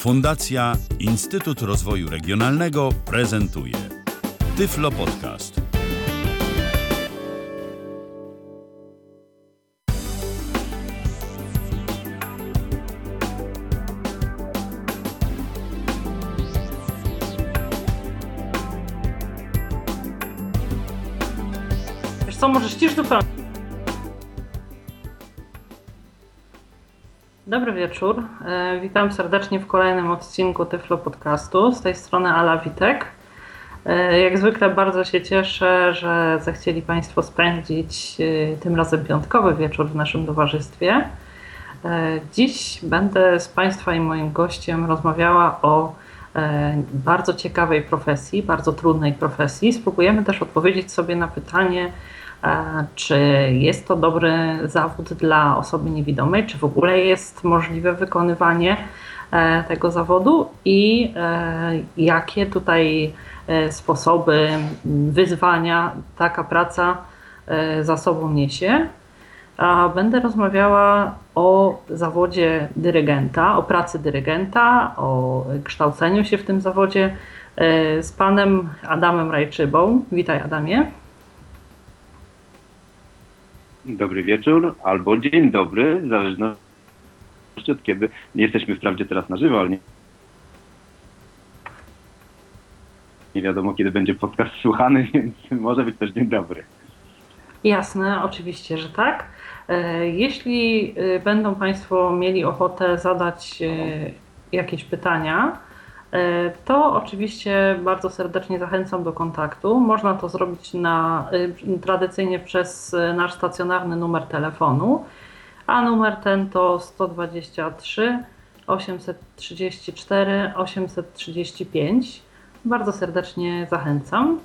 Fundacja Instytut Rozwoju Regionalnego prezentuje Tyflo Podcast. Co, może ścisz zupełnie. Dobry wieczór. E, Witam serdecznie w kolejnym odcinku Tyflo Podcastu. Z tej strony Ala Witek. E, Jak zwykle bardzo się cieszę, że zechcieli Państwo spędzić e, tym razem piątkowy wieczór w naszym towarzystwie. Dziś będę z Państwa i moim gościem rozmawiała o bardzo ciekawej profesji, bardzo trudnej profesji. Spróbujemy też odpowiedzieć sobie na pytanie, czy jest to dobry zawód dla osoby niewidomej, czy w ogóle jest możliwe wykonywanie e, tego zawodu i e, jakie tutaj e, sposoby, wyzwania taka praca za sobą niesie. Będę rozmawiała o zawodzie dyrygenta, o pracy dyrygenta, o kształceniu się w tym zawodzie z panem Adamem Rajczybą. Witaj Adamie. Dobry wieczór albo dzień dobry, w zależności od kiedy. Nie jesteśmy wprawdzie teraz na żywo, ale nie, nie wiadomo kiedy będzie podcast słuchany, więc może być też dzień dobry. Jasne, oczywiście, że tak. E, Jeśli e, będą Państwo mieli ochotę zadać e, jakieś pytania, to oczywiście bardzo serdecznie zachęcam do kontaktu. Można to zrobić na, e, tradycyjnie przez e, nasz stacjonarny numer telefonu, a numer ten to 123 834 835. Bardzo serdecznie zachęcam.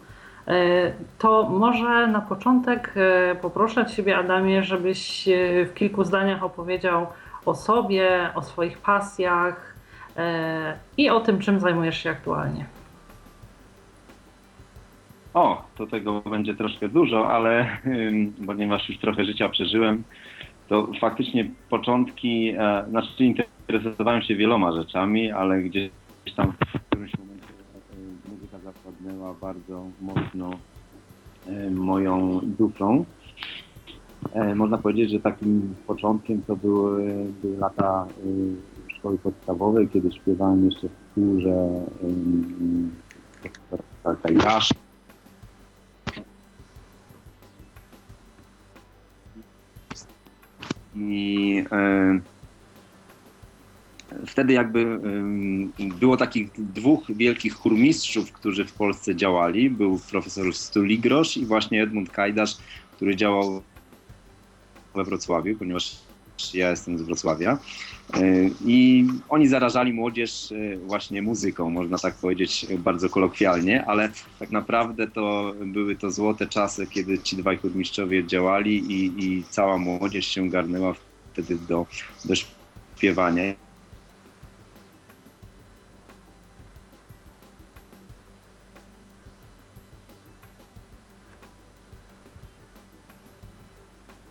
E, To może na początek e, poproszę Ciebie, Adamie, żebyś e, w kilku zdaniach opowiedział o sobie, o swoich pasjach e, i o tym, czym zajmujesz się aktualnie. O, to tego będzie troszkę dużo, ale ponieważ już trochę życia przeżyłem, to faktycznie początki, e, znaczy interesowałem się wieloma rzeczami, ale gdzieś tam w którymś momencie e, muzyka zapadnęła bardzo mocno e, moją duszą. E, Można powiedzieć, że takim początkiem to były, były lata e, szkoły podstawowej, kiedy śpiewałem jeszcze w chórze profesora. I wtedy jakby było takich dwóch wielkich chórmistrzów, którzy w Polsce działali. Był profesor Stuligrosz i właśnie Edmund Kajdasz, który działał we Wrocławiu, ponieważ ja jestem z Wrocławia. Y, I oni zarażali młodzież y, właśnie muzyką, można tak powiedzieć bardzo kolokwialnie, ale tak naprawdę to były to złote czasy, kiedy ci dwaj chórmistrzowie działali i, i cała młodzież się garnęła wtedy do, do śpiewania.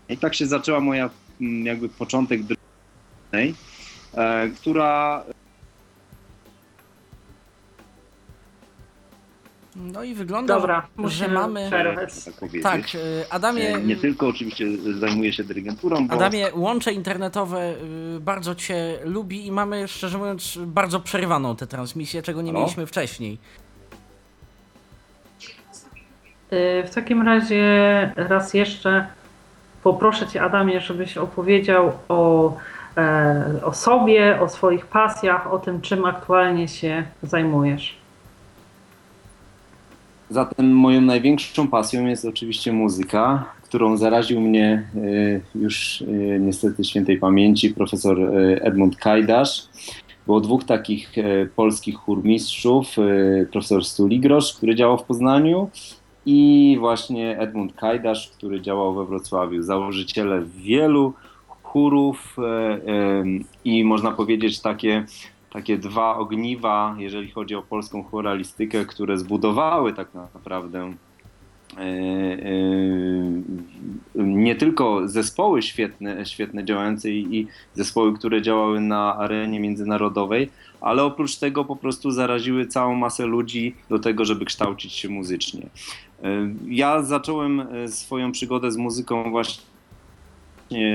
I tak się zaczęła moja jakby początek drogi, e, która No i wygląda, Dobra, że mamy. przerwę. można tak. Tak, y, Adamie, E, Nie tylko oczywiście zajmuję się dyrygenturą, bo Adamie, łącze internetowe bardzo Cię lubi i mamy, szczerze mówiąc, bardzo przerwaną tę transmisję, czego nie Halo? mieliśmy wcześniej. W takim razie raz jeszcze poproszę Cię, Adamie, żebyś opowiedział o, e, o sobie, o swoich pasjach, o tym, czym aktualnie się zajmujesz. Zatem moją największą pasją jest oczywiście muzyka, którą zaraził mnie y, już y, niestety świętej pamięci profesor Edmund Kajdasz. Było dwóch takich polskich chórmistrzów, profesor Stuligrosz, który działał w Poznaniu i właśnie Edmund Kajdasz, który działał we Wrocławiu. Założyciele wielu chórów y, i można powiedzieć takie takie dwa ogniwa, jeżeli chodzi o polską choralistykę, które zbudowały tak naprawdę nie tylko zespoły świetne, świetne działające i zespoły, które działały na arenie międzynarodowej, ale oprócz tego po prostu zaraziły całą masę ludzi do tego, żeby kształcić się muzycznie. Ja zacząłem swoją przygodę z muzyką właśnie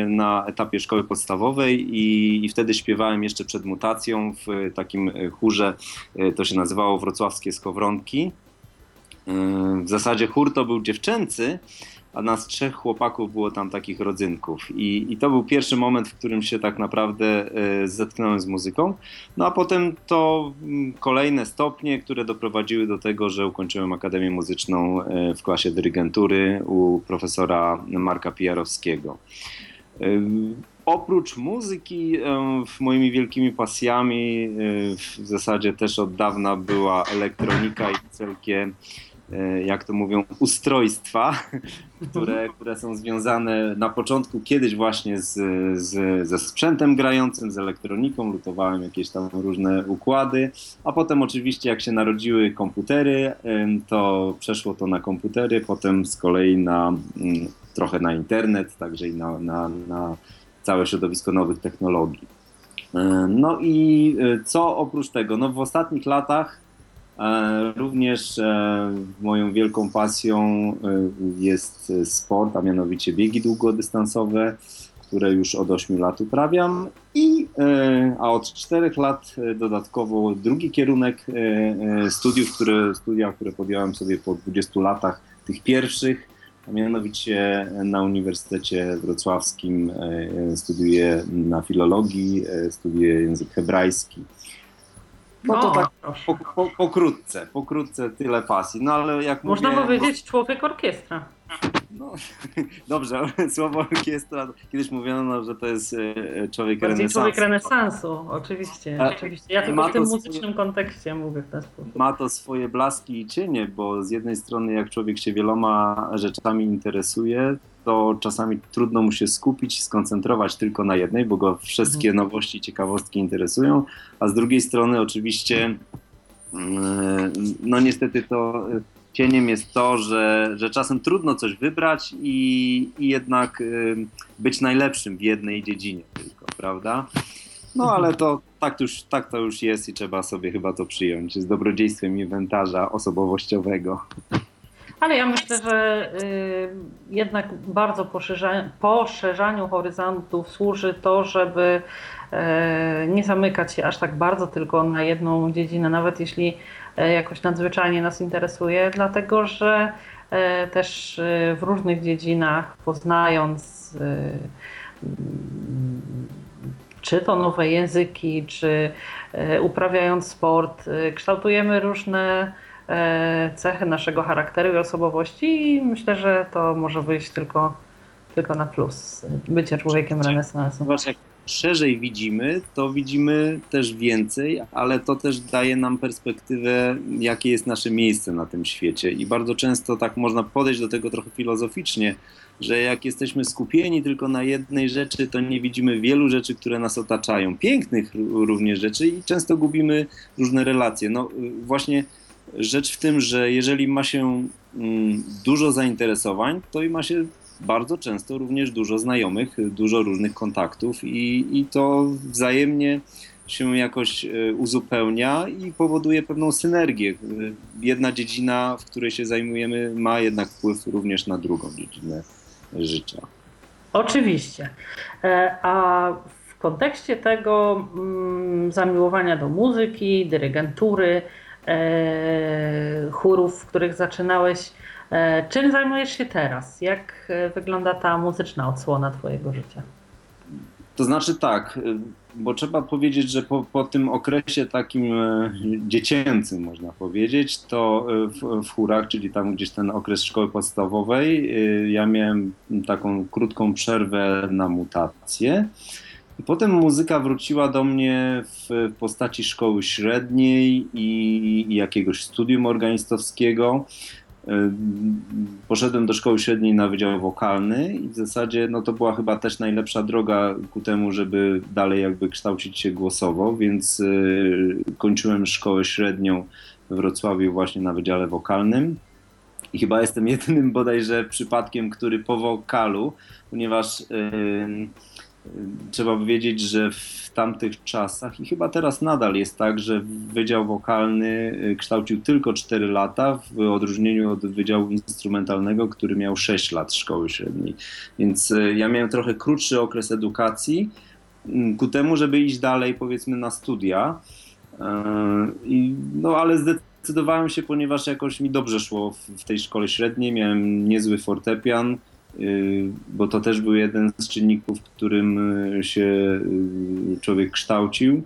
na etapie szkoły podstawowej i, i, wtedy śpiewałem jeszcze przed mutacją w takim chórze, to się nazywało Wrocławskie Skowronki. W zasadzie chór to był dziewczęcy, a nas trzech chłopaków było tam takich rodzynków. I, I, to był pierwszy moment, w którym się tak naprawdę e, zetknąłem z muzyką. No a potem to mm, kolejne stopnie, które doprowadziły do tego, że ukończyłem Akademię Muzyczną e, w klasie dyrygentury u profesora Marka Pijarowskiego. E, oprócz muzyki, moimi wielkimi pasjami w zasadzie też od dawna była elektronika i wszelkie jak to mówią, ustrojstwa, które, które są związane na początku kiedyś właśnie z, z, ze sprzętem grającym, z elektroniką, lutowałem jakieś tam różne układy, a potem oczywiście jak się narodziły komputery, to przeszło to na komputery, potem z kolei na mm, trochę na internet, także i na, na, na całe środowisko nowych technologii. E, no i e, co oprócz tego? No w ostatnich latach E, również e, moją wielką pasją e, jest sport, a mianowicie biegi długodystansowe, które już od 8 lat uprawiam. I, a od 4 lat dodatkowo drugi kierunek studiów, które, studia, które podjąłem sobie po 20 latach, tych pierwszych, a mianowicie na Uniwersytecie Wrocławskim studiuję na filologii, studiuję język hebrajski. No to tak po, po, pokrótce, pokrótce tyle pasji. No ale jak Można mówię, powiedzieć człowiek orkiestra. No, dobrze, słowo orkiestra, kiedyś mówiono, że to jest e, człowiek Bardziej renesansu. człowiek renesansu, oczywiście, A, oczywiście. Ja tylko w tym muzycznym kontekście mówię w ten sposób. Ma to swoje blaski i cienie, bo z jednej strony jak człowiek się wieloma rzeczami interesuje, to czasami trudno mu się skupić, skoncentrować tylko na jednej, bo go wszystkie mhm. nowości i ciekawostki interesują, a z drugiej strony oczywiście mm, no niestety to cieniem jest to, że, że czasem trudno coś wybrać i, i jednak być najlepszym w jednej dziedzinie tylko, prawda? No mhm. ale to tak to, już, tak to już jest i trzeba sobie chyba to przyjąć z dobrodziejstwem inwentarza osobowościowego. Ale ja myślę, że y, jednak bardzo poszerzaniu horyzontów służy to, żeby y, nie zamykać się aż tak bardzo tylko na jedną dziedzinę, nawet jeśli y, jakoś nadzwyczajnie nas interesuje, dlatego że też w różnych dziedzinach poznając czy to nowe języki, czy uprawiając sport, kształtujemy różne E, cechy naszego charakteru i osobowości i myślę, że to może wyjść tylko, tylko na plus bycie człowiekiem renesansu. Właśnie szerzej widzimy, to widzimy też więcej, ale to też daje nam perspektywę, jakie jest nasze miejsce na tym świecie i bardzo często tak można podejść do tego trochę filozoficznie, że jak jesteśmy skupieni tylko na jednej rzeczy, to nie widzimy wielu rzeczy, które nas otaczają, pięknych również rzeczy i często gubimy różne relacje. No właśnie Rzecz w tym, że jeżeli ma się mm, dużo zainteresowań, to i ma się bardzo często również dużo znajomych, dużo różnych kontaktów i, i to wzajemnie się jakoś e, uzupełnia i powoduje pewną synergię. Jedna dziedzina, w której się zajmujemy, ma jednak wpływ również na drugą dziedzinę życia. Oczywiście. E, a w kontekście tego mm, zamiłowania do muzyki, dyrygentury, E, chórów, w których zaczynałeś. E, czym zajmujesz się teraz? Jak e, wygląda ta muzyczna odsłona Twojego życia? To znaczy tak, bo trzeba powiedzieć, że po, po tym okresie takim dziecięcym, można powiedzieć, to w, w chórach, czyli tam gdzieś ten okres szkoły podstawowej, ja miałem taką krótką przerwę na mutację. Potem muzyka wróciła do mnie w postaci szkoły średniej i, jakiegoś studium organistowskiego. E, poszedłem do szkoły średniej na wydział wokalny i w zasadzie no to była chyba też najlepsza droga ku temu, żeby dalej jakby kształcić się głosowo, więc e, kończyłem szkołę średnią w Wrocławiu właśnie na wydziale wokalnym. I chyba jestem jedynym bodajże przypadkiem, który po wokalu, ponieważ trzeba powiedzieć, że w tamtych czasach i chyba teraz nadal jest tak, że Wydział Wokalny y, kształcił tylko 4 lata w odróżnieniu od Wydziału Instrumentalnego, który miał 6 lat szkoły średniej. Więc y, ja miałem trochę krótszy okres edukacji mm, ku temu, żeby iść dalej powiedzmy na studia. Y, no ale zdecydowałem się, ponieważ jakoś mi dobrze szło w tej szkole średniej, miałem niezły fortepian, bo to też był jeden z czynników, którym y, się y, człowiek kształcił.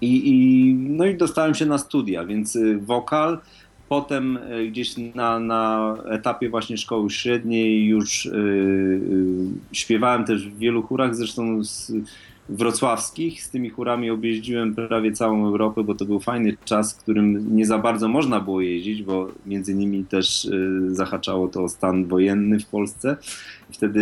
I, i, no i dostałem się na studia, więc wokal. Potem gdzieś na, na etapie właśnie szkoły średniej już śpiewałem też w wielu chórach, zresztą z, wrocławskich. Z tymi chórami objeździłem prawie całą Europę, bo to był fajny czas, w którym nie za bardzo można było jeździć, bo między innymi też y, zahaczało to stan wojenny w Polsce. Wtedy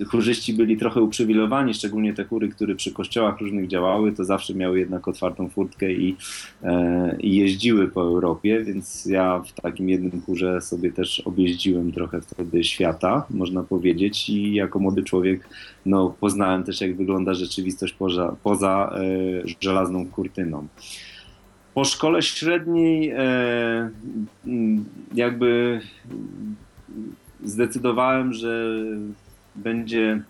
y, chórzyści byli trochę uprzywilejowani, szczególnie te chóry, które przy kościołach różnych działały, to zawsze miały jednak otwartą furtkę i, e, i jeździły po Europie, więc ja w takim jednym chórze sobie też objeździłem trochę wtedy świata, można powiedzieć, i jako młody człowiek no, poznałem też, jak wygląda rzeczywistość poza, poza e, żelazną kurtyną. Po szkole średniej e, jakby zdecydowałem, że będzie.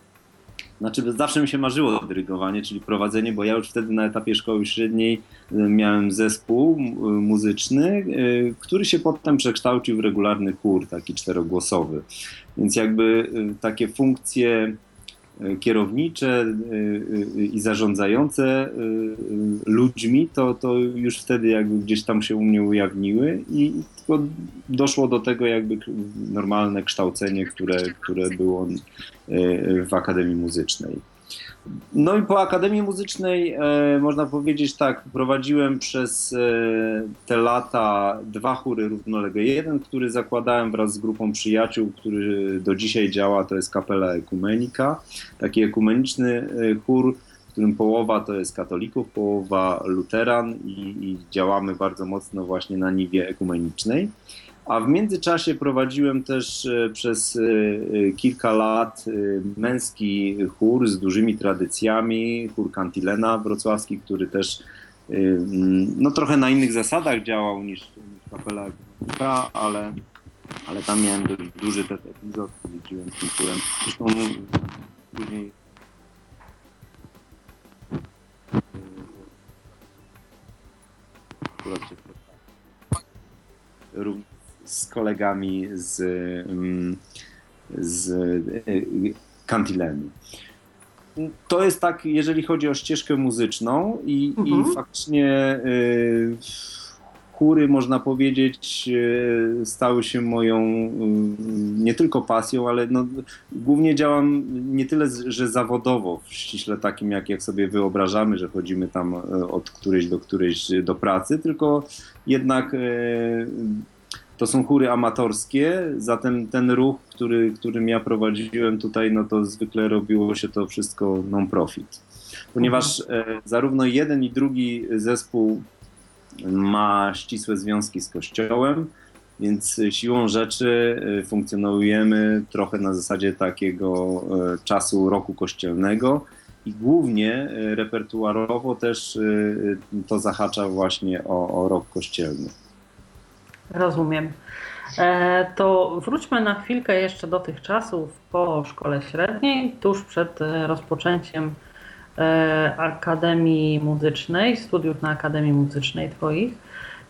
Znaczy, zawsze mi się marzyło dyrygowanie, czyli prowadzenie, bo ja już wtedy na etapie szkoły średniej e, miałem zespół muzyczny, e, który się potem przekształcił w regularny chór, taki czterogłosowy. Więc jakby e, takie funkcje kierownicze i zarządzające ludźmi, to, to już wtedy jakby gdzieś tam się u mnie ujawniły i tylko doszło do tego jakby normalne kształcenie, które, które było w Akademii Muzycznej. No i po Akademii Muzycznej e, można powiedzieć tak, prowadziłem przez e, te lata dwa chóry równoległe. Jeden, który zakładałem wraz z grupą przyjaciół, który do dzisiaj działa, to jest Kapela Ekumenika, taki ekumeniczny e, chór, w którym połowa to jest katolików, połowa luteran i, i działamy bardzo mocno właśnie na niwie ekumenicznej. A w międzyczasie prowadziłem też e, przez e, e, kilka lat męski chór z dużymi tradycjami, chór Kantilena wrocławski, który też no, trochę na innych zasadach działał niż, kapela ale, ale tam miałem dość duży ten epizod, jeździłem z tym chórem. Zresztą później z kolegami z, mm, z Cantileny. To jest tak, jeżeli chodzi o ścieżkę muzyczną i, mhm. i faktycznie y, chóry, można powiedzieć, y, stały się moją y, nie tylko pasją, ale no, głównie działam nie tyle, że zawodowo, ściśle takim, jak, jak sobie wyobrażamy, że chodzimy tam od którejś do którejś do pracy, tylko jednak to są chóry amatorskie, zatem ten ruch, który, którym ja prowadziłem tutaj, no to zwykle robiło się to wszystko non-profit. Ponieważ mhm. e, zarówno jeden i drugi zespół ma ścisłe związki z Kościołem, więc siłą rzeczy e, funkcjonujemy trochę na zasadzie takiego e, czasu roku kościelnego i głównie repertuarowo też to zahacza właśnie o, o rok kościelny. Rozumiem. E, to wróćmy na chwilkę jeszcze do tych czasów po szkole średniej, tuż przed e, rozpoczęciem e, Akademii Muzycznej, studiów na Akademii Muzycznej Twoich.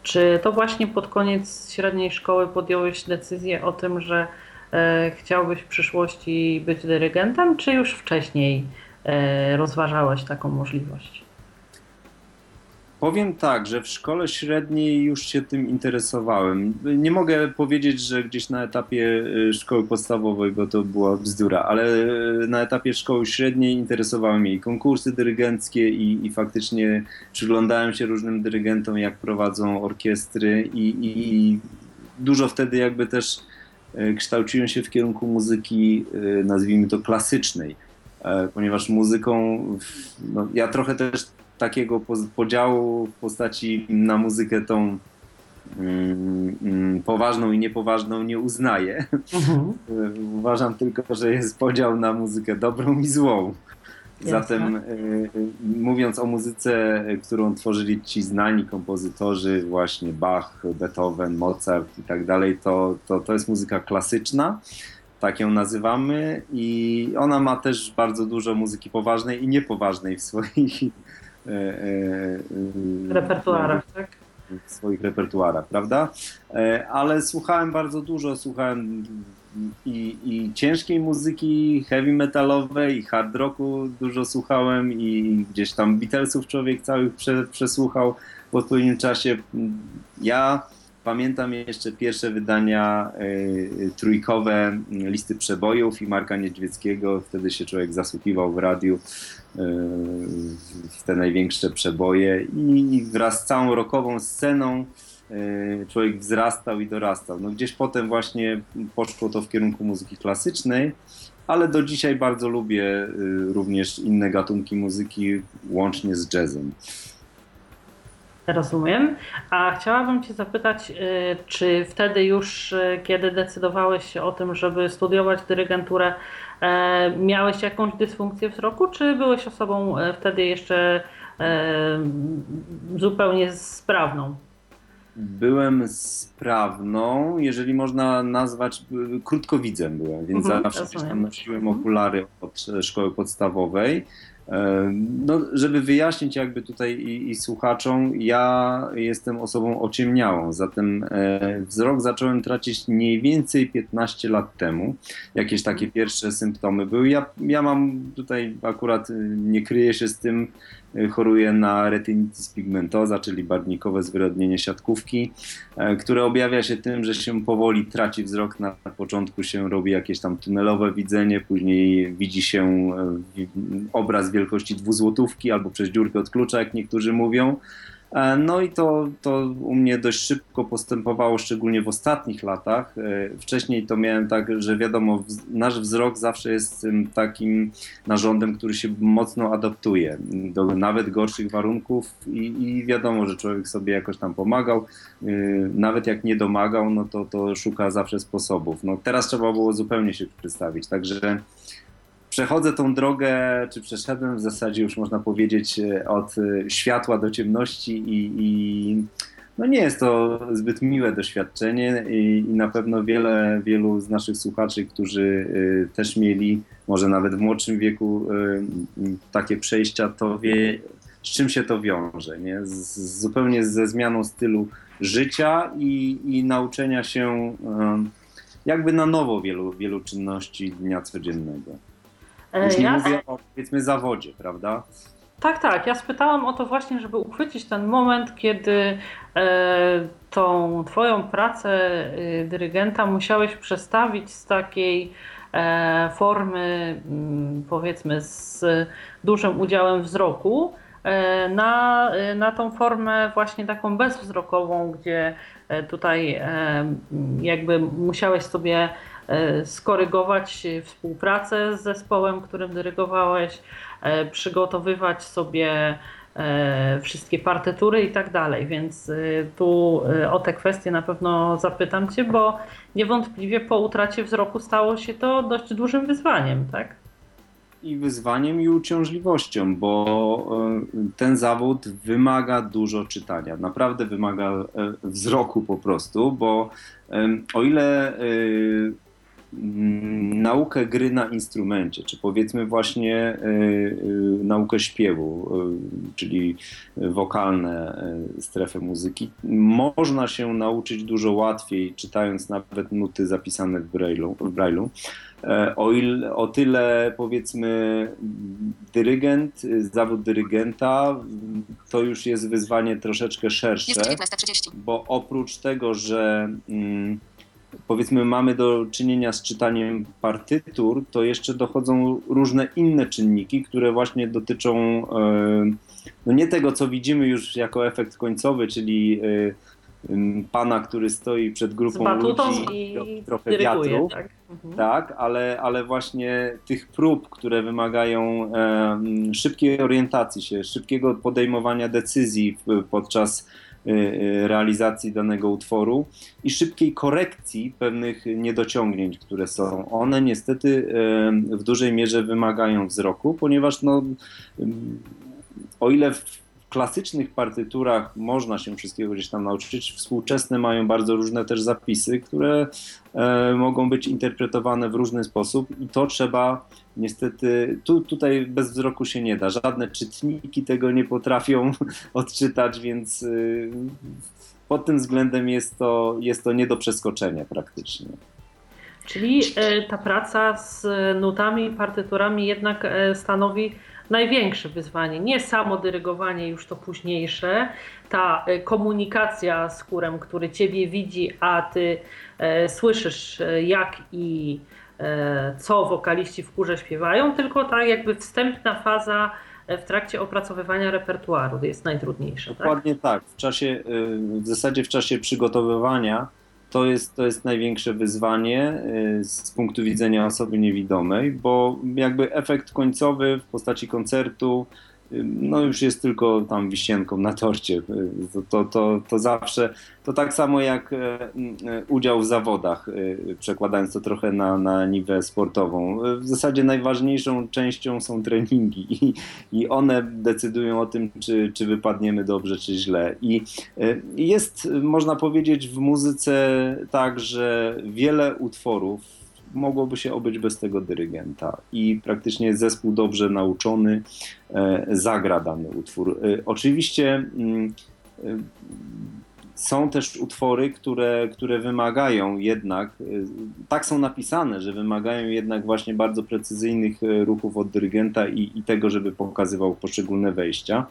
Czy to właśnie pod koniec średniej szkoły podjąłeś decyzję o tym, że chciałbyś w przyszłości być dyrygentem, czy już wcześniej rozważałeś taką możliwość? Powiem tak, że w szkole średniej już się tym interesowałem. Nie mogę powiedzieć, że gdzieś na etapie y, szkoły podstawowej, bo to była bzdura, ale y, na etapie szkoły średniej interesowały mnie i konkursy dyrygenckie i, i faktycznie przyglądałem się różnym dyrygentom, jak prowadzą orkiestry i, i, i dużo wtedy jakby też y, kształciłem się w kierunku muzyki, nazwijmy to klasycznej, e, ponieważ muzyką, no, ja trochę też takiego podziału w postaci na muzykę tą mm, mm, poważną i niepoważną nie uznaję. Mhm. Uważam tylko, że jest podział na muzykę dobrą i złą. Zatem y, y, mówiąc o muzyce, którą tworzyli ci znani kompozytorzy, właśnie Bach, Beethoven, Mozart i tak dalej, to, to, to jest muzyka klasyczna, tak ją nazywamy i ona ma też bardzo dużo muzyki poważnej i niepoważnej w swoich Repertuarach, tak? w swoich repertuarach, prawda? E, Ale słuchałem bardzo dużo, słuchałem i, i ciężkiej muzyki, heavy metalowej, i hard rocku dużo słuchałem i gdzieś tam Beatlesów człowiek całych prze, przesłuchał w odpowiednim czasie. Ja pamiętam jeszcze pierwsze wydania y, trójkowe listy przebojów i Marka Niedźwieckiego. Wtedy się człowiek zasłuchiwał w radiu te największe przeboje i wraz z całą rockową sceną y, człowiek wzrastał i dorastał. No gdzieś potem właśnie poszło to w kierunku muzyki klasycznej, ale do dzisiaj bardzo lubię y, również inne gatunki muzyki, łącznie z jazzem. Rozumiem. A chciałabym Cię zapytać, y, czy wtedy już, y, kiedy decydowałeś się o tym, żeby studiować dyrygenturę, e, miałeś jakąś dysfunkcję wzroku, czy byłeś osobą wtedy jeszcze zupełnie sprawną? Byłem sprawną, jeżeli można nazwać, y, krótkowidzem byłem, więc Mhm, zawsze tam nosiłem okulary od szkoły podstawowej. E, No, żeby wyjaśnić jakby tutaj i, i słuchaczom, ja jestem osobą ociemniałą, zatem e, wzrok zacząłem tracić mniej więcej 15 lat temu. Jakieś takie pierwsze symptomy były. Ja, ja mam tutaj akurat, y, nie kryję się z tym, y, choruję na retinitis pigmentosa, czyli barwnikowe zwyrodnienie siatkówki, e, które objawia się tym, że się powoli traci wzrok. Na, początku się robi jakieś tam tunelowe widzenie, później widzi się e, obraz wielkości dwuzłotówki albo przez dziurkę od klucza, jak niektórzy mówią. E, No i to, to u mnie dość szybko postępowało, szczególnie w ostatnich latach. E, Wcześniej to miałem tak, że wiadomo, nasz wzrok zawsze jest takim narządem, który się mocno adaptuje do nawet gorszych warunków i, i wiadomo, że człowiek sobie jakoś tam pomagał. Yy, Nawet jak nie domagał, no to, to szuka zawsze sposobów. No teraz trzeba było zupełnie się przedstawić, także przechodzę tą drogę, czy przeszedłem w zasadzie już można powiedzieć e, od e, światła do ciemności i, i no nie jest to zbyt miłe doświadczenie i, i na pewno wiele, wielu z naszych słuchaczy, którzy e, też mieli, może nawet w młodszym wieku, takie przejścia, to wie, z czym się to wiąże. Nie? Z, zupełnie ze zmianą stylu życia i, i nauczenia się jakby na nowo wielu, wielu czynności dnia codziennego. Już nie ja- mówię o powiedzmy zawodzie, prawda? Tak, tak. Ja spytałam o to właśnie, żeby uchwycić ten moment, kiedy e, tą Twoją pracę e, dyrygenta musiałeś przestawić z takiej e, formy, mm, powiedzmy, z dużym udziałem wzroku. e, Na, na tą formę właśnie taką bezwzrokową, gdzie tutaj jakby musiałeś sobie skorygować e, współpracę z zespołem, którym dyrygowałeś, e, przygotowywać sobie e, wszystkie partytury i tak dalej. Więc tu o te kwestie na pewno zapytam Cię, bo niewątpliwie po utracie wzroku stało się to dość dużym wyzwaniem, tak? I wyzwaniem i uciążliwością, bo ten zawód wymaga dużo czytania. Naprawdę wymaga wzroku po prostu, bo o ile naukę gry na instrumencie, czy powiedzmy właśnie e, e, naukę śpiewu, e, czyli wokalne strefy muzyki, można się nauczyć dużo łatwiej, czytając nawet nuty zapisane w Braille'u. W Braille'u. O, il, o tyle powiedzmy dyrygent, zawód dyrygenta mm, to już jest wyzwanie troszeczkę szersze, Jest 19.30. bo oprócz tego, że mm, powiedzmy mamy do czynienia z czytaniem partytur, to jeszcze dochodzą różne inne czynniki, które właśnie dotyczą e, no nie tego, co widzimy już jako efekt końcowy, czyli e, pana, który stoi przed grupą ludzi i trochę dyryguje, wiatru. tak? Mhm. Tak, ale, ale właśnie tych prób, które wymagają em, szybkiej orientacji się, szybkiego podejmowania decyzji podczas realizacji danego utworu i szybkiej korekcji pewnych niedociągnięć, które są. One niestety w dużej mierze wymagają wzroku, ponieważ no, o ile w klasycznych partyturach można się wszystkiego gdzieś tam nauczyć, współczesne mają bardzo różne też zapisy, które mogą być interpretowane w różny sposób i to trzeba niestety, tu, tutaj bez wzroku się nie da. Żadne czytniki tego nie potrafią odczytać, więc y, pod tym względem jest to, jest to nie do przeskoczenia praktycznie. Czyli e, ta praca z nutami, partyturami jednak e, stanowi największe wyzwanie. Nie samo dyrygowanie, już to późniejsze, ta komunikacja z chórem, który ciebie widzi, a ty słyszysz jak i co wokaliści w chórze śpiewają, tylko ta jakby wstępna faza w trakcie opracowywania repertuaru jest najtrudniejsza. Tak? Dokładnie tak? tak. W czasie, w zasadzie w czasie przygotowywania to jest, to jest największe wyzwanie z punktu widzenia osoby niewidomej, bo jakby efekt końcowy w postaci koncertu no już jest tylko tam wisienką na torcie. To, to, to, to zawsze, to tak samo jak e, e, udział w zawodach, e, przekładając to trochę na, na niwę sportową. W zasadzie najważniejszą częścią są treningi i, i one decydują o tym, czy, czy wypadniemy dobrze, czy źle. I jest, można powiedzieć, w muzyce tak, że wiele utworów mogłoby się obyć bez tego dyrygenta i praktycznie zespół dobrze nauczony e, zagra dany utwór. E, oczywiście mm, e, są też utwory, które, które wymagają jednak, tak są napisane, że wymagają jednak właśnie bardzo precyzyjnych ruchów od dyrygenta i, i tego, żeby pokazywał poszczególne wejścia.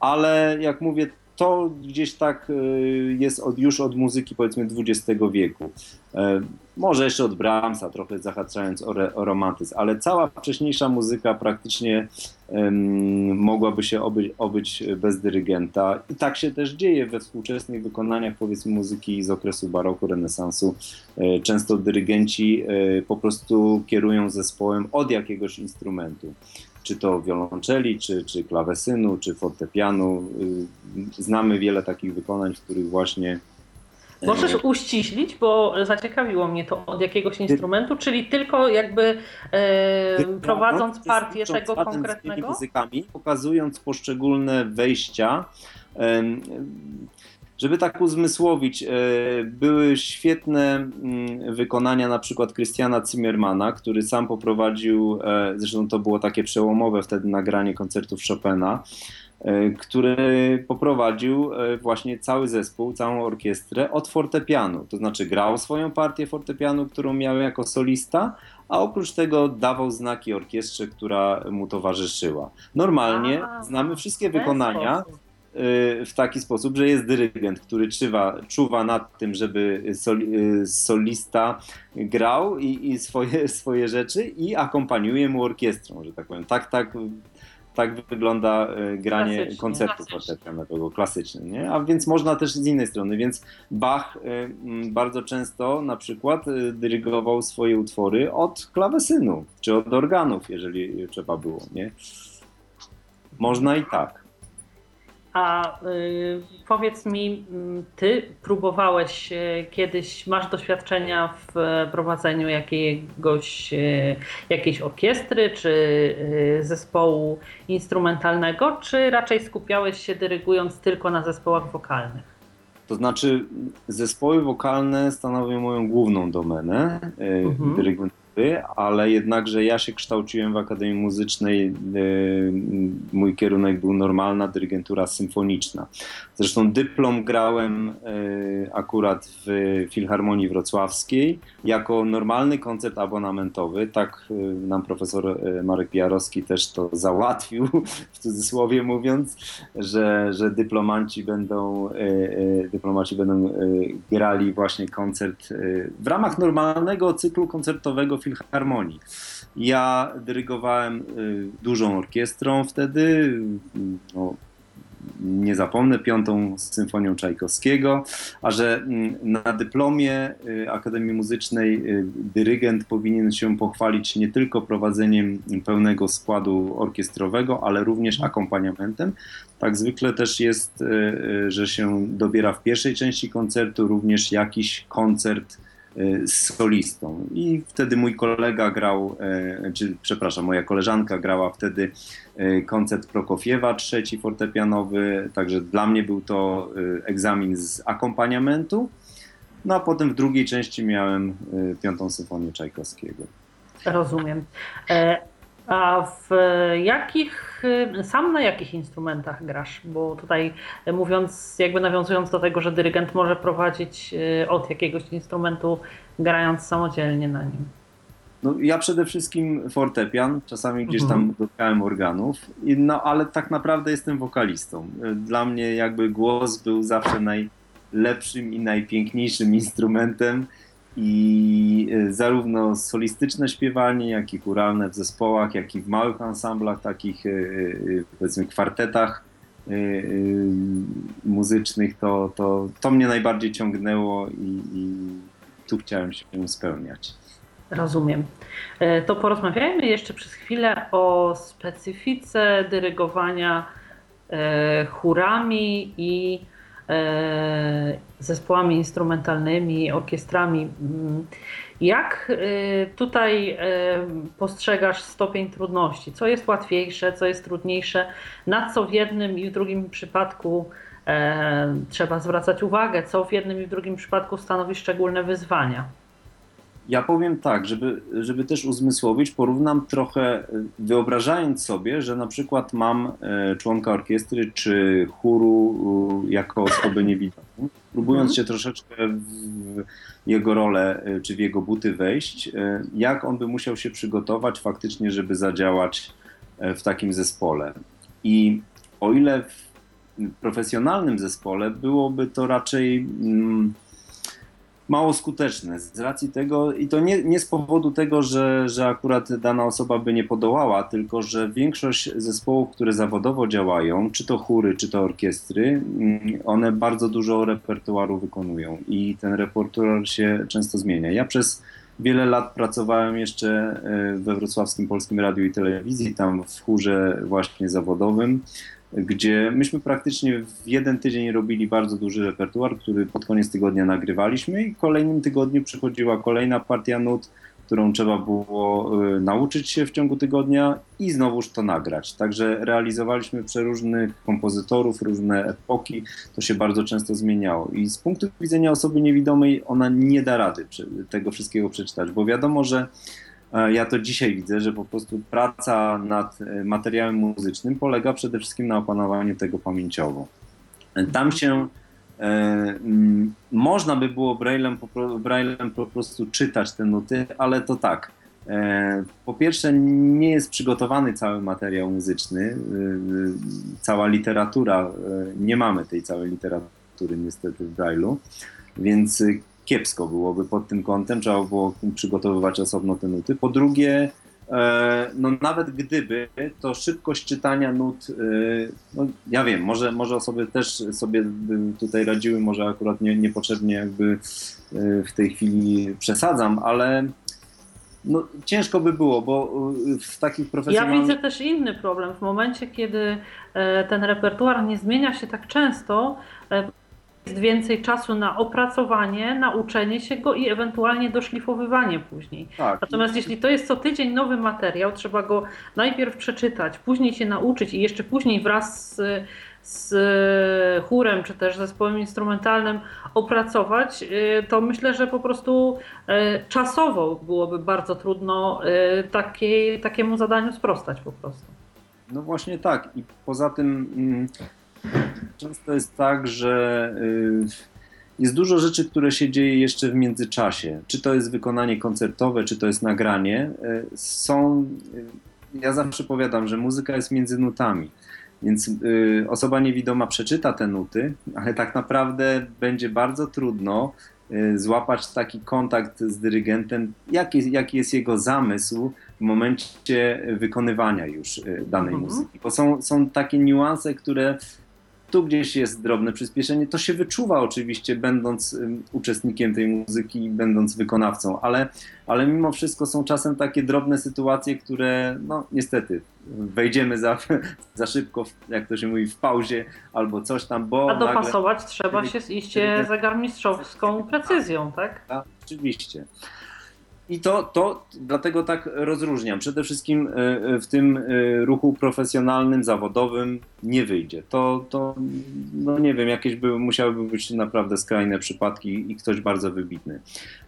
Ale jak mówię, to gdzieś tak y, jest od, już od muzyki powiedzmy XX wieku. E, może jeszcze od Brahmsa, trochę zahaczając o, re, o romantyzm, ale cała wcześniejsza muzyka praktycznie um, mogłaby się obyć, obyć bez dyrygenta. I tak się też dzieje we współczesnych wykonaniach powiedzmy muzyki z okresu baroku, renesansu. E, często dyrygenci e, po prostu kierują zespołem od jakiegoś instrumentu czy to wiolonczeli, czy, czy klawesynu, czy fortepianu. Y, znamy wiele takich wykonań, w których właśnie. E, Możesz uściślić, bo zaciekawiło mnie to od jakiegoś instrumentu, czyli tylko jakby e, prowadząc partię tego konkretnego. muzykami, pokazując poszczególne wejścia. Żeby tak uzmysłowić, e, były świetne mm, wykonania na przykład Christiana Zimmermana, który sam poprowadził, e, zresztą to było takie przełomowe wtedy nagranie koncertów Chopina, e, który poprowadził właśnie cały zespół, całą orkiestrę od fortepianu. To znaczy grał swoją partię fortepianu, którą miał jako solista, a oprócz tego dawał znaki orkiestrze, która mu towarzyszyła. Normalnie znamy wszystkie wykonania. Y, w taki sposób, że jest dyrygent, który czuwa, czuwa nad tym, żeby sol, y, solista grał i, i, swoje, swoje rzeczy i akompaniuje mu orkiestrą, że tak powiem. Tak, tak, tak wygląda y, granie Klasycznie. koncertu fortepianowego, klasycznym, nie? A więc można też z innej strony, więc Bach bardzo często na przykład dyrygował swoje utwory od klawesynu, czy od organów, jeżeli trzeba było, nie? Można i tak. A y, powiedz mi, mm, ty próbowałeś y, kiedyś, masz doświadczenia w prowadzeniu jakiegoś, y, jakiejś orkiestry czy y, zespołu instrumentalnego, czy raczej skupiałeś się dyrygując tylko na zespołach wokalnych? To znaczy, zespoły wokalne stanowią moją główną domenę. Y, mhm ale jednakże ja się kształciłem w Akademii Muzycznej. E, mój kierunek był normalna dyrygentura symfoniczna. Zresztą dyplom grałem e, akurat w Filharmonii Wrocławskiej jako normalny koncert abonamentowy. Tak e, nam profesor Marek Pijarowski też to załatwił, w cudzysłowie mówiąc, że, że dyplomanci będą, dyplomaci będą grali właśnie koncert w ramach normalnego cyklu koncertowego Filharmonii. Ja dyrygowałem y, dużą orkiestrą wtedy, no, nie zapomnę, piątą symfonią Czajkowskiego, a że mm, na dyplomie y, Akademii Muzycznej y, dyrygent powinien się pochwalić nie tylko prowadzeniem pełnego składu orkiestrowego, ale również akompaniamentem. Tak zwykle też jest, y, że się dobiera w pierwszej części koncertu również jakiś koncert z solistą. I wtedy mój kolega grał, czy przepraszam, moja koleżanka grała wtedy koncert Prokofiewa, trzeci fortepianowy, także dla mnie był to egzamin z akompaniamentu. No a potem w drugiej części miałem piątą symfonię Czajkowskiego. Rozumiem. A w jakich, sam na jakich instrumentach grasz? Bo tutaj mówiąc, jakby nawiązując do tego, że dyrygent może prowadzić od jakiegoś instrumentu, grając samodzielnie na nim. No, ja przede wszystkim fortepian, czasami gdzieś tam mhm. dotykałem organów, no ale tak naprawdę jestem wokalistą. Dla mnie jakby głos był zawsze najlepszym i najpiękniejszym instrumentem i e, zarówno solistyczne śpiewanie, jak i churalne w zespołach, jak i w małych ansamblach, takich e, e, powiedzmy kwartetach muzycznych, to, to, to mnie najbardziej ciągnęło i, i tu chciałem się spełniać. Rozumiem. To porozmawiajmy jeszcze przez chwilę o specyfice dyrygowania chórami i E, zespołami instrumentalnymi, orkiestrami. Mm, jak e, tutaj e, postrzegasz stopień trudności? Co jest łatwiejsze, co jest trudniejsze? Na co w jednym i w drugim przypadku trzeba zwracać uwagę? Co w jednym i w drugim przypadku stanowi szczególne wyzwania? Ja powiem tak, żeby, żeby też uzmysłowić, porównam trochę, wyobrażając sobie, że na przykład mam e, członka orkiestry czy chóru jako osobę niewidomą, próbując się troszeczkę w jego rolę e, czy w jego buty wejść, e, jak on by musiał się przygotować faktycznie, żeby zadziałać w takim zespole. I o ile w profesjonalnym zespole byłoby to raczej. Mm, mało skuteczne z racji tego, i to nie, nie z powodu tego, że, że akurat dana osoba by nie podołała, tylko że większość zespołów, które zawodowo działają, czy to chóry, czy to orkiestry, mm, one bardzo dużo repertuaru wykonują i ten repertuar się często zmienia. Ja przez wiele lat pracowałem jeszcze e, we Wrocławskim Polskim Radiu i Telewizji, tam w chórze właśnie zawodowym gdzie myśmy praktycznie w jeden tydzień robili bardzo duży repertuar, który pod koniec tygodnia nagrywaliśmy i w kolejnym tygodniu przychodziła kolejna partia nut, którą trzeba było y, nauczyć się w ciągu tygodnia i znowuż to nagrać. Także realizowaliśmy przeróżnych kompozytorów, różne epoki, to się bardzo często zmieniało. I z punktu widzenia osoby niewidomej ona nie da rady tego wszystkiego przeczytać, bo wiadomo, że ja to dzisiaj widzę, że po prostu praca nad e, materiałem muzycznym polega przede wszystkim na opanowaniu tego pamięciowo. E, tam się e, można by było braillem po, po prostu czytać te nuty, ale to tak. E, po pierwsze, nie jest przygotowany cały materiał muzyczny, e, cała literatura, nie mamy tej całej literatury niestety w braillu, więc kiepsko byłoby pod tym kątem, trzeba było przygotowywać osobno te nuty. Po drugie, e, no nawet gdyby, to szybkość czytania nut, e, no ja wiem, może, może osoby też sobie tutaj radziły, może akurat nie, niepotrzebnie jakby e, w tej chwili przesadzam, ale no, ciężko by było, bo w takich profesjonalnych... Ja widzę też inny problem. W momencie, kiedy ten repertuar nie zmienia się tak często, jest więcej czasu na opracowanie, nauczenie się go i ewentualnie doszlifowywanie później. Tak. Natomiast jeśli to jest co tydzień nowy materiał, trzeba go najpierw przeczytać, później się nauczyć i jeszcze później wraz z, z chórem czy też zespołem instrumentalnym opracować, y, to myślę, że po prostu y, czasowo byłoby bardzo trudno y, takiej, takiemu zadaniu sprostać po prostu. No właśnie tak. I poza tym mm, Często jest tak, że y, jest dużo rzeczy, które się dzieje jeszcze w międzyczasie. Czy to jest wykonanie koncertowe, czy to jest nagranie. Y, są, y, ja zawsze powiadam, że muzyka jest między nutami. Więc osoba niewidoma przeczyta te nuty, ale tak naprawdę będzie bardzo trudno złapać taki kontakt z dyrygentem, jaki, jaki jest jego zamysł w momencie wykonywania już danej mhm. muzyki. Bo są, są takie niuanse, które tu gdzieś jest drobne przyspieszenie. To się wyczuwa oczywiście, będąc uczestnikiem tej muzyki, będąc wykonawcą, ale, ale mimo wszystko są czasem takie drobne sytuacje, które no niestety wejdziemy za, za szybko, jak to się mówi, w pauzie albo coś tam, bo. A dopasować nagle... trzeba się iście zegarmistrzowską precyzją, tak? tak? Oczywiście. I to, to dlatego tak rozróżniam. Przede wszystkim e, e, w tym e, ruchu profesjonalnym, zawodowym nie wyjdzie. To, to no nie wiem, jakieś by, musiałyby być naprawdę skrajne przypadki i ktoś bardzo wybitny.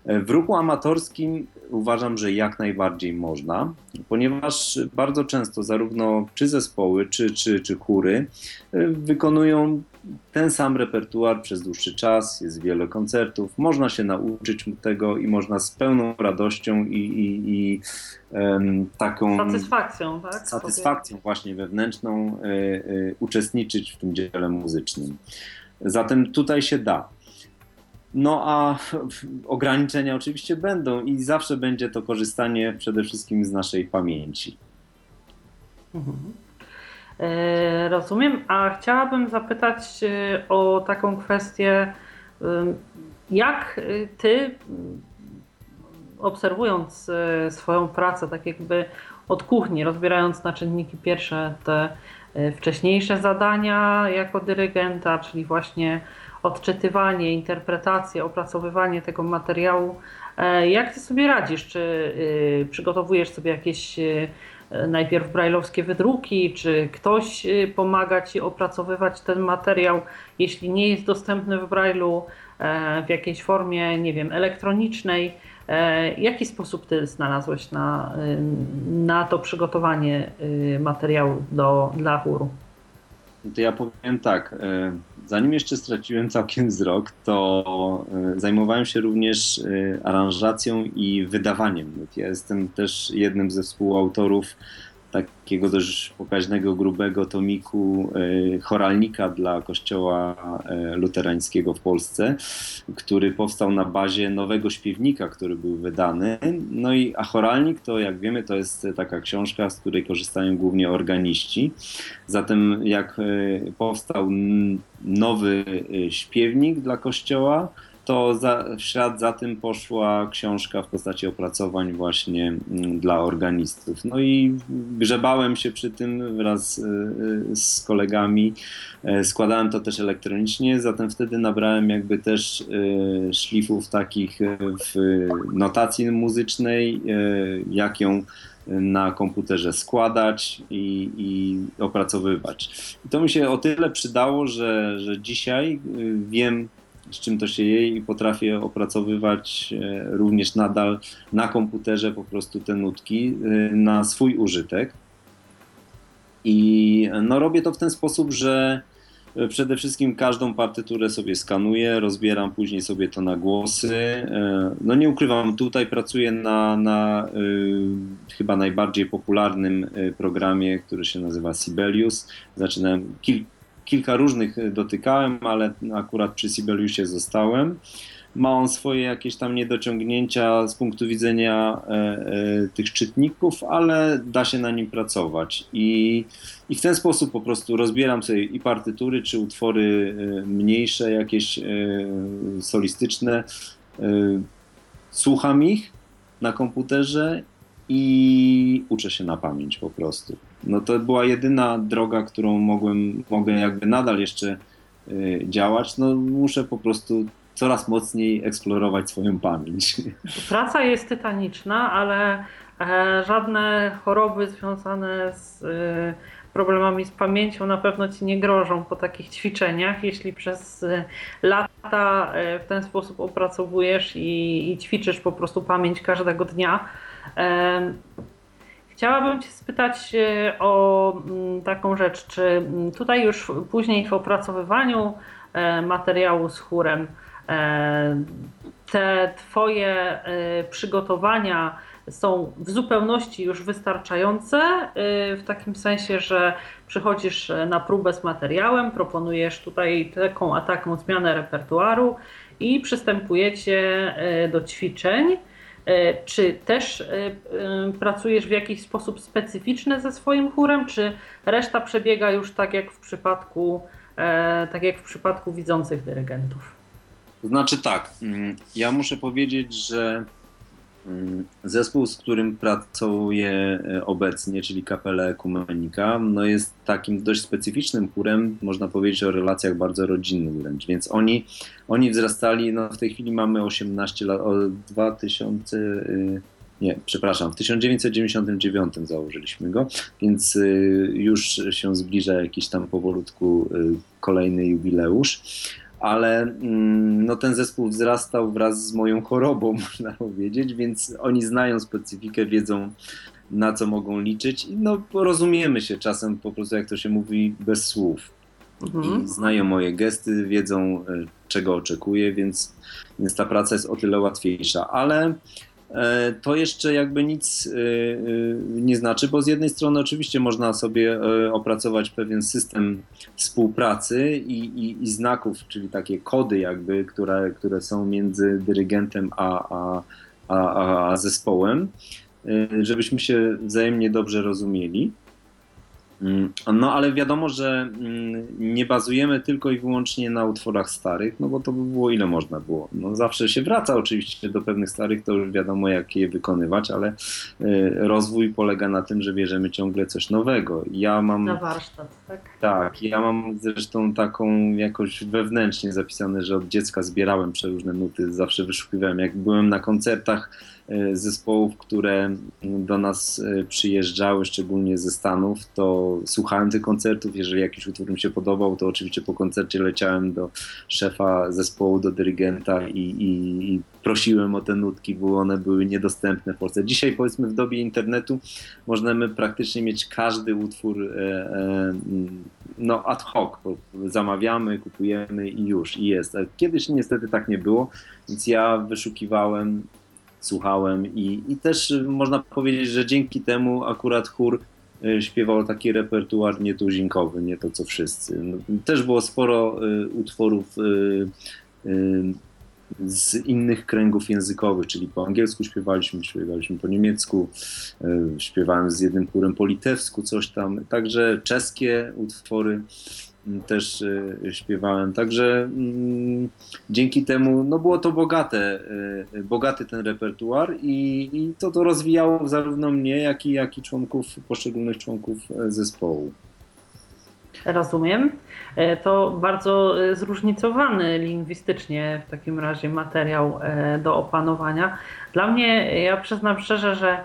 W ruchu amatorskim uważam, że jak najbardziej można, ponieważ bardzo często zarówno czy zespoły, czy, czy, czy chóry wykonują ten sam repertuar przez dłuższy czas, jest wiele koncertów, można się nauczyć tego i można z pełną radością i, i, i um, taką satysfakcją, tak? satysfakcją właśnie wewnętrzną y, y, uczestniczyć w tym dziele muzycznym. Zatem tutaj się da. No a ograniczenia oczywiście będą i zawsze będzie to korzystanie przede wszystkim z naszej pamięci. Mhm. E, rozumiem, a chciałabym zapytać e, o taką kwestię, jak ty, obserwując e, swoją pracę, tak jakby od kuchni, rozbierając na czynniki pierwsze te wcześniejsze zadania jako dyrygenta, czyli właśnie odczytywanie, interpretację, opracowywanie tego materiału, jak ty sobie radzisz? Czy przygotowujesz sobie jakieś E, najpierw brajlowskie wydruki, czy ktoś e, pomaga Ci opracowywać ten materiał, jeśli nie jest dostępny w brajlu e, w jakiejś formie, nie wiem, elektronicznej. Jaki sposób Ty znalazłeś na, na to przygotowanie materiału do, dla chóru? To ja powiem tak. Zanim jeszcze straciłem całkiem wzrok, to zajmowałem się również aranżacją i wydawaniem. Ja jestem też jednym ze współautorów takiego dość pokaźnego, grubego tomiku e, choralnika dla kościoła e, luterańskiego w Polsce, który powstał na bazie nowego śpiewnika, który był wydany. No i a choralnik to, jak wiemy, to jest taka książka, z której korzystają głównie organiści. Zatem jak e, powstał nowy śpiewnik dla kościoła, to za, w ślad za tym poszła książka w postaci opracowań właśnie mm, dla organistów. No i grzebałem się przy tym wraz y, y, z kolegami, e, składałem to też elektronicznie, zatem wtedy nabrałem jakby też y, szlifów takich w notacji muzycznej, jak ją na komputerze składać i, i, opracowywać. I to mi się o tyle przydało, że, że dzisiaj wiem, z czym to się je i potrafię opracowywać e, również nadal na komputerze po prostu te nutki e, na swój użytek. I no, robię to w ten sposób, że e, przede wszystkim każdą partyturę sobie skanuję, rozbieram później sobie to na głosy. No nie ukrywam, tutaj pracuję na, na chyba najbardziej popularnym programie, który się nazywa Sibelius. Zaczynałem kilka kilka różnych e, dotykałem, ale akurat przy Sibeliusie zostałem. Ma on swoje jakieś tam niedociągnięcia z punktu widzenia e, e, tych czytników, ale da się na nim pracować. I, I w ten sposób po prostu rozbieram sobie i partytury, czy utwory e, mniejsze, jakieś e, solistyczne, słucham ich na komputerze i uczę się na pamięć po prostu. No to była jedyna droga, którą mogłem, mogę jakby nadal jeszcze y, działać. No muszę po prostu coraz mocniej eksplorować swoją pamięć. Praca jest tytaniczna, ale e, żadne choroby związane z e, problemami z pamięcią na pewno ci nie grożą po takich ćwiczeniach, jeśli przez e, lata w ten sposób opracowujesz i, i ćwiczysz po prostu pamięć każdego dnia Chciałabym Cię spytać e, o mm, taką rzecz, czy mm, tutaj już później w opracowywaniu e, materiału z chórem e, te Twoje przygotowania są w zupełności już wystarczające, w takim sensie, że przychodzisz na próbę z materiałem, proponujesz tutaj taką a taką zmianę repertuaru i przystępujecie do ćwiczeń. E, czy też e, e, pracujesz w jakiś sposób specyficzny ze swoim chórem, czy reszta przebiega już tak jak w przypadku tak jak w przypadku widzących dyrygentów? Znaczy tak, mm, ja muszę powiedzieć, że zespół, z którym pracuję e, obecnie, czyli Kapela Ekumenika, no jest takim dość specyficznym chórem, można powiedzieć o relacjach bardzo rodzinnych wręcz, więc oni, oni wzrastali, no w tej chwili mamy 18 lat, od 2000, y, nie, przepraszam, w 1999 założyliśmy go, więc y, już się zbliża jakiś tam powolutku y, kolejny jubileusz ale mm, no, ten zespół wzrastał wraz z moją chorobą, można powiedzieć, więc oni znają specyfikę, wiedzą na co mogą liczyć i no, rozumiemy się czasem po prostu, jak to się mówi, bez słów. Mhm. Znają moje gesty, wiedzą e, czego oczekuję, więc, więc ta praca jest o tyle łatwiejsza, ale to jeszcze jakby nic e, e, nie znaczy, bo z jednej strony oczywiście można sobie e, opracować pewien system współpracy i, i, i znaków, czyli takie kody jakby, które, które są między dyrygentem a, a, a, a- zespołem, e, żebyśmy się wzajemnie dobrze rozumieli. Mm, No, ale wiadomo, że mm, nie bazujemy tylko i wyłącznie na utworach starych, no bo to by było ile można było. No, zawsze się wraca oczywiście do pewnych starych, to już wiadomo jak je wykonywać, ale y, rozwój polega na tym, że bierzemy ciągle coś nowego. Ja mam Na warsztat, tak? tak, ja mam zresztą taką jakoś wewnętrznie zapisane, że od dziecka zbierałem przeróżne nuty, zawsze wyszukiwałem. Jak byłem na koncertach zespołów, które do nas e, przyjeżdżały, szczególnie ze Stanów, to słuchałem tych koncertów. Jeżeli jakiś utwór mi się podobał, to oczywiście po koncercie leciałem do szefa zespołu, do dyrygenta i, i, i prosiłem o te nutki, bo one były niedostępne w Polsce. Dzisiaj powiedzmy w dobie internetu możemy praktycznie mieć każdy utwór e, e, no ad hoc, zamawiamy, kupujemy i już, i jest. A Kiedyś niestety tak nie było, więc ja wyszukiwałem, słuchałem i, i też y, można powiedzieć, że dzięki temu akurat chór y, śpiewał taki repertuar nietuzinkowy, nie to co wszyscy. No, też było sporo y, utworów z innych kręgów językowych, czyli po angielsku śpiewaliśmy, śpiewaliśmy po niemiecku, śpiewałem z jednym chórem po litewsku coś tam, także czeskie utwory też y, śpiewałem, także mm, dzięki temu no było to bogate, y, bogaty ten repertuar i, i to to rozwijało zarówno mnie, jak i, jak i członków, poszczególnych członków e, zespołu. Rozumiem. E, To bardzo e, zróżnicowany lingwistycznie w takim razie materiał do opanowania. Dla mnie, ja przyznam szczerze, że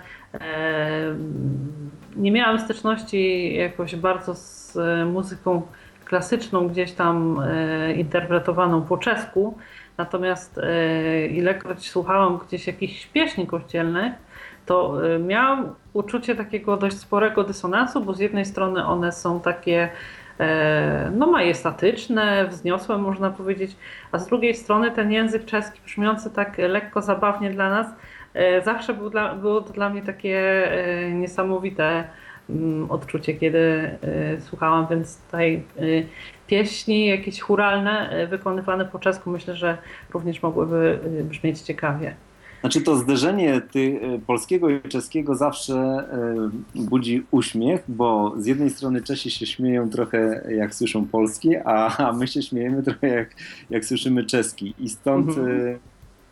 nie miałam styczności jakoś bardzo z muzyką klasyczną, gdzieś tam e, interpretowaną po czesku. Natomiast e, ilekroć słuchałam gdzieś jakichś pieśni kościelnych, to e, miałam uczucie takiego dość sporego dysonansu, bo z jednej strony one są takie no majestatyczne, wzniosłe można powiedzieć, a z drugiej strony ten język czeski brzmiący tak lekko zabawnie dla nas, zawsze był dla, było to dla mnie takie niesamowite odczucie, kiedy e, słuchałam, więc tutaj e, pieśni jakieś churalne e, wykonywane po czesku myślę, że również mogłyby brzmieć ciekawie. Znaczy to zderzenie ty, polskiego i czeskiego zawsze budzi uśmiech, bo z jednej strony Czesi się śmieją trochę jak słyszą polski, a, a my się śmiejemy trochę jak, jak słyszymy czeski. I stąd Mhm.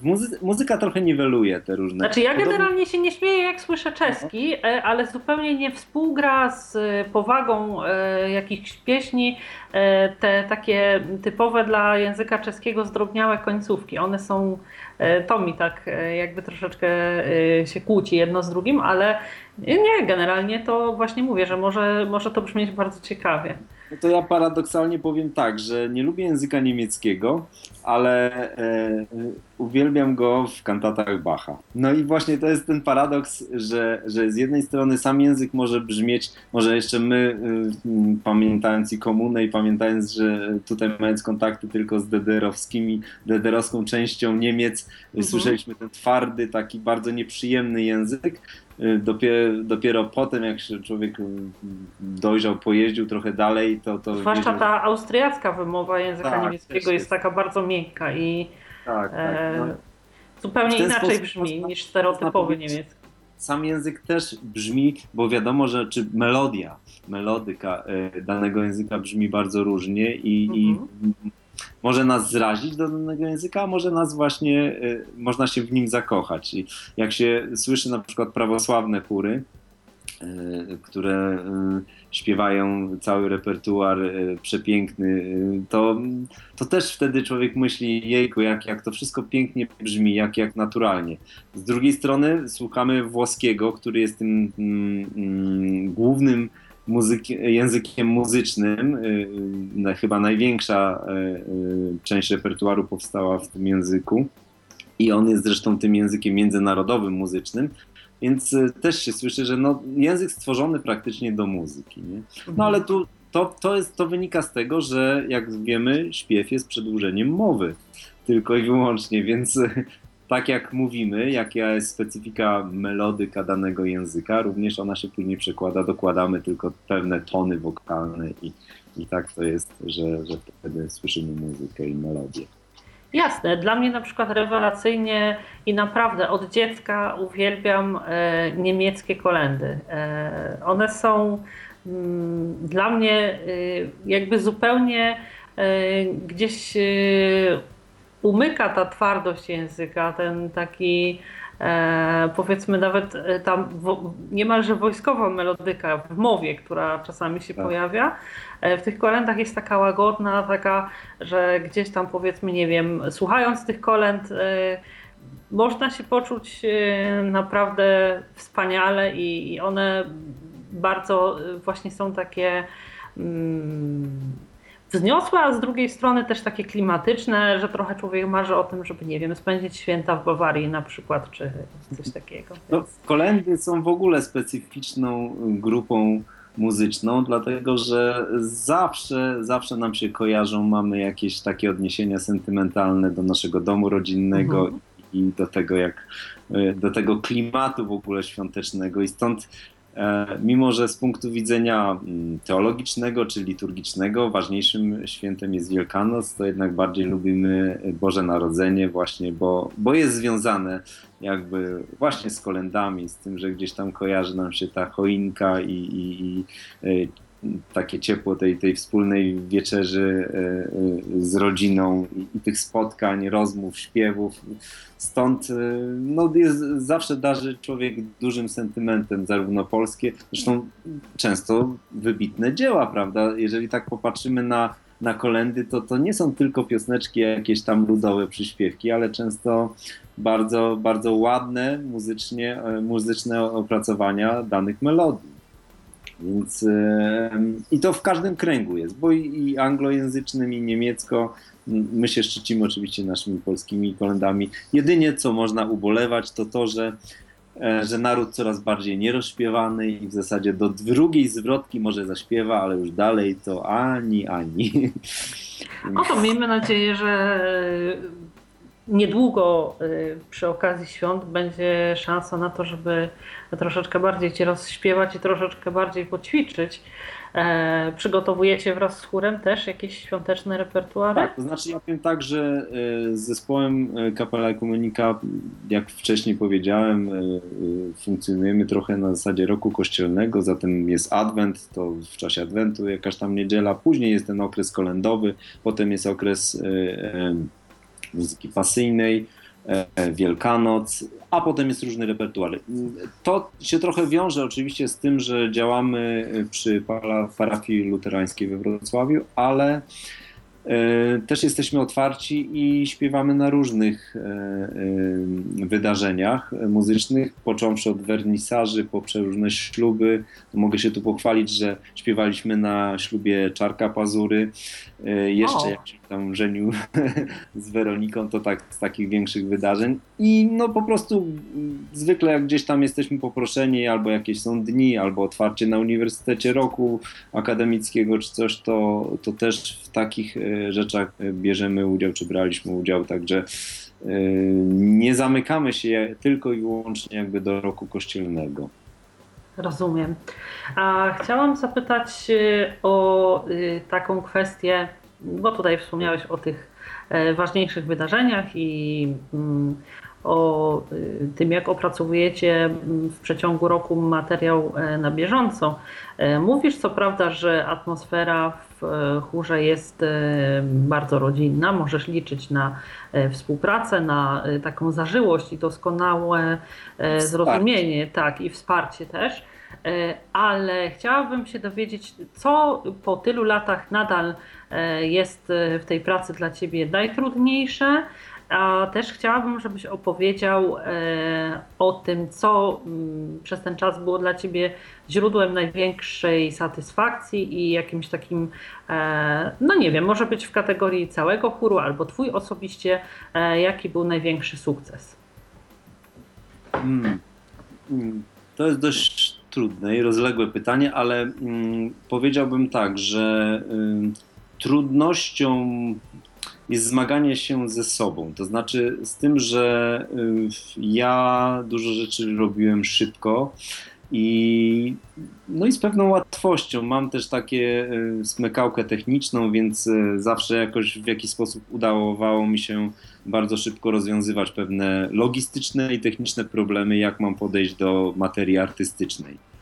Muzy muzyka trochę niweluje te różne... Znaczy ja generalnie się nie śmieję jak słyszę czeski, e, ale zupełnie nie współgra z e, powagą e, jakichś pieśni te takie typowe dla języka czeskiego zdrobniałe końcówki. One są, to mi tak jakby troszeczkę się kłóci jedno z drugim, ale nie, generalnie to właśnie mówię, że może, może to brzmieć bardzo ciekawie. No to ja paradoksalnie powiem tak, że nie lubię języka niemieckiego, ale e, uwielbiam go w kantatach Bacha. No i właśnie to jest ten paradoks, że, że z jednej strony sam język może brzmieć, może jeszcze my, y, pamiętając i komunę i pamiętając, że tutaj mając kontakty tylko z DDR-owskimi, DDR-owską częścią Niemiec, Mhm. słyszeliśmy ten twardy, taki bardzo nieprzyjemny język. Y, Dopiero, dopiero potem, jak się człowiek y, dojrzał, pojeździł trochę dalej, to. to Zwłaszcza wiedział- ta austriacka wymowa języka Tak, niemieckiego jest taka bardzo miękka i Tak, tak. e, No, zupełnie inaczej brzmi niż stereotypowy niemiecki. sam język też brzmi, bo wiadomo, że czy melodia melodyka danego języka brzmi bardzo różnie i, mhm. i może nas zrazić do danego języka, a może nas właśnie, można się w nim zakochać. I jak się słyszy na przykład prawosławne chóry, E, które e, śpiewają cały repertuar przepiękny, to, to też wtedy człowiek myśli, jejku, jak, jak to wszystko pięknie brzmi, jak, jak naturalnie. Z drugiej strony słuchamy włoskiego, który jest tym mm, mm, głównym muzyki, językiem muzycznym. chyba największa część repertuaru powstała w tym języku. I on jest zresztą tym językiem międzynarodowym muzycznym, więc y, też się słyszy, że no, język stworzony praktycznie do muzyki. Nie? No ale tu to, to, jest, to wynika z tego, że jak wiemy, śpiew jest przedłużeniem mowy tylko i wyłącznie, więc y, tak jak mówimy, jaka jest specyfika melodyka danego języka, również ona się później przekłada, dokładamy tylko pewne tony wokalne i, i tak to jest, że, że wtedy słyszymy muzykę i melodię. Jasne, dla mnie na przykład rewelacyjnie i naprawdę od dziecka uwielbiam e, niemieckie kolendy. E, one są mm, dla mnie e, jakby zupełnie gdzieś umyka ta twardość języka, ten taki E, powiedzmy nawet e, tam wo, niemalże wojskowa melodyka w mowie, która czasami się tak. pojawia. E, w tych kolendach jest taka łagodna, taka, że gdzieś tam powiedzmy, nie wiem, słuchając tych kolęd można się poczuć naprawdę wspaniale i one bardzo właśnie są takie mm, wzniosłe, a z drugiej strony też takie klimatyczne, że trochę człowiek marzy o tym, żeby, nie wiem, spędzić święta w Bawarii na przykład, czy coś takiego. No, kolendy są w ogóle specyficzną grupą muzyczną, dlatego że zawsze, zawsze nam się kojarzą, mamy jakieś takie odniesienia sentymentalne do naszego domu rodzinnego mhm. i do tego, jak do tego klimatu w ogóle świątecznego i stąd mimo, że z punktu widzenia mm, teologicznego czy liturgicznego ważniejszym świętem jest Wielkanoc, to jednak bardziej lubimy Boże Narodzenie właśnie, bo, bo jest związane jakby właśnie z kolendami, z tym, że gdzieś tam kojarzy nam się ta choinka i, i, i e, takie ciepło tej, tej wspólnej wieczerzy e, e, z rodziną i, i tych spotkań, rozmów, śpiewów. Stąd e, no, jest, zawsze darzy człowiek dużym sentymentem, zarówno polskie, zresztą często wybitne dzieła, prawda? Jeżeli tak popatrzymy na, na kolendy, to to nie są tylko piosneczki, jakieś tam ludowe przyśpiewki, ale często bardzo, bardzo ładne muzycznie, muzyczne opracowania danych melodii. Więc i to w każdym kręgu jest, bo i anglojęzycznym, i niemiecko. My się szczycimy oczywiście naszymi polskimi kolendami. Jedynie co można ubolewać, to to, że, e, że naród coraz bardziej nierozśpiewany i w zasadzie do drugiej zwrotki może zaśpiewa, ale już dalej to ani, ani. No to miejmy nadzieję, że niedługo y, przy okazji świąt będzie szansa na to, żeby troszeczkę bardziej Cię rozśpiewać i troszeczkę bardziej poćwiczyć. E, przygotowujecie wraz z chórem też jakieś świąteczne repertuary? Tak, to znaczy ja powiem tak, że y, z zespołem y, Kapela Ekumenika, jak wcześniej powiedziałem, funkcjonujemy trochę na zasadzie roku kościelnego, zatem jest Adwent, to w czasie Adwentu jakaś tam niedziela, później jest ten okres kolendowy, potem jest okres muzyki pasyjnej, e, Wielkanoc, a potem jest różny repertuar. To się trochę wiąże oczywiście z tym, że działamy przy parafii luterańskiej we Wrocławiu, ale E, też jesteśmy otwarci i śpiewamy na różnych e, e, wydarzeniach muzycznych, począwszy od wernisaży, poprzez różne śluby. Mogę się tu pochwalić, że śpiewaliśmy na ślubie Czarka Pazury. Jeszcze jak się tam żenił z Weroniką, to tak z takich większych wydarzeń. I no po prostu zwykle jak gdzieś tam jesteśmy poproszeni, albo jakieś są dni, albo otwarcie na Uniwersytecie Roku Akademickiego czy coś, to, to też w takich rzeczach bierzemy udział, czy braliśmy udział, także nie zamykamy się tylko i wyłącznie jakby do roku kościelnego. Rozumiem. A chciałam zapytać e, o e, taką kwestię bo tutaj wspomniałeś o tych ważniejszych wydarzeniach i mm, o y, tym, jak opracowujecie mm, w przeciągu roku materiał e, na bieżąco. E, mówisz co prawda, że atmosfera w e, chórze jest bardzo rodzinna, możesz liczyć na współpracę, na taką zażyłość i doskonałe zrozumienie, tak, i wsparcie też. Ale chciałabym się dowiedzieć, co po tylu latach nadal jest w tej pracy dla Ciebie najtrudniejsze, a też chciałabym, żebyś opowiedział e, o tym, co mm, przez ten czas było dla Ciebie źródłem największej satysfakcji i jakimś takim, e, no nie wiem, może być w kategorii całego chóru albo Twój osobiście, e, jaki był największy sukces? Hmm. hmm. To jest dość trudne i rozległe pytanie, ale mm, powiedziałbym tak, że trudnością jest zmaganie się ze sobą. To znaczy z tym, że y, ja dużo rzeczy robiłem szybko i, no i z pewną łatwością. Mam też takie y, smykałkę techniczną, więc y, zawsze jakoś w jakiś sposób udawało mi się bardzo szybko rozwiązywać pewne logistyczne i techniczne problemy, jak mam podejść do materii artystycznej.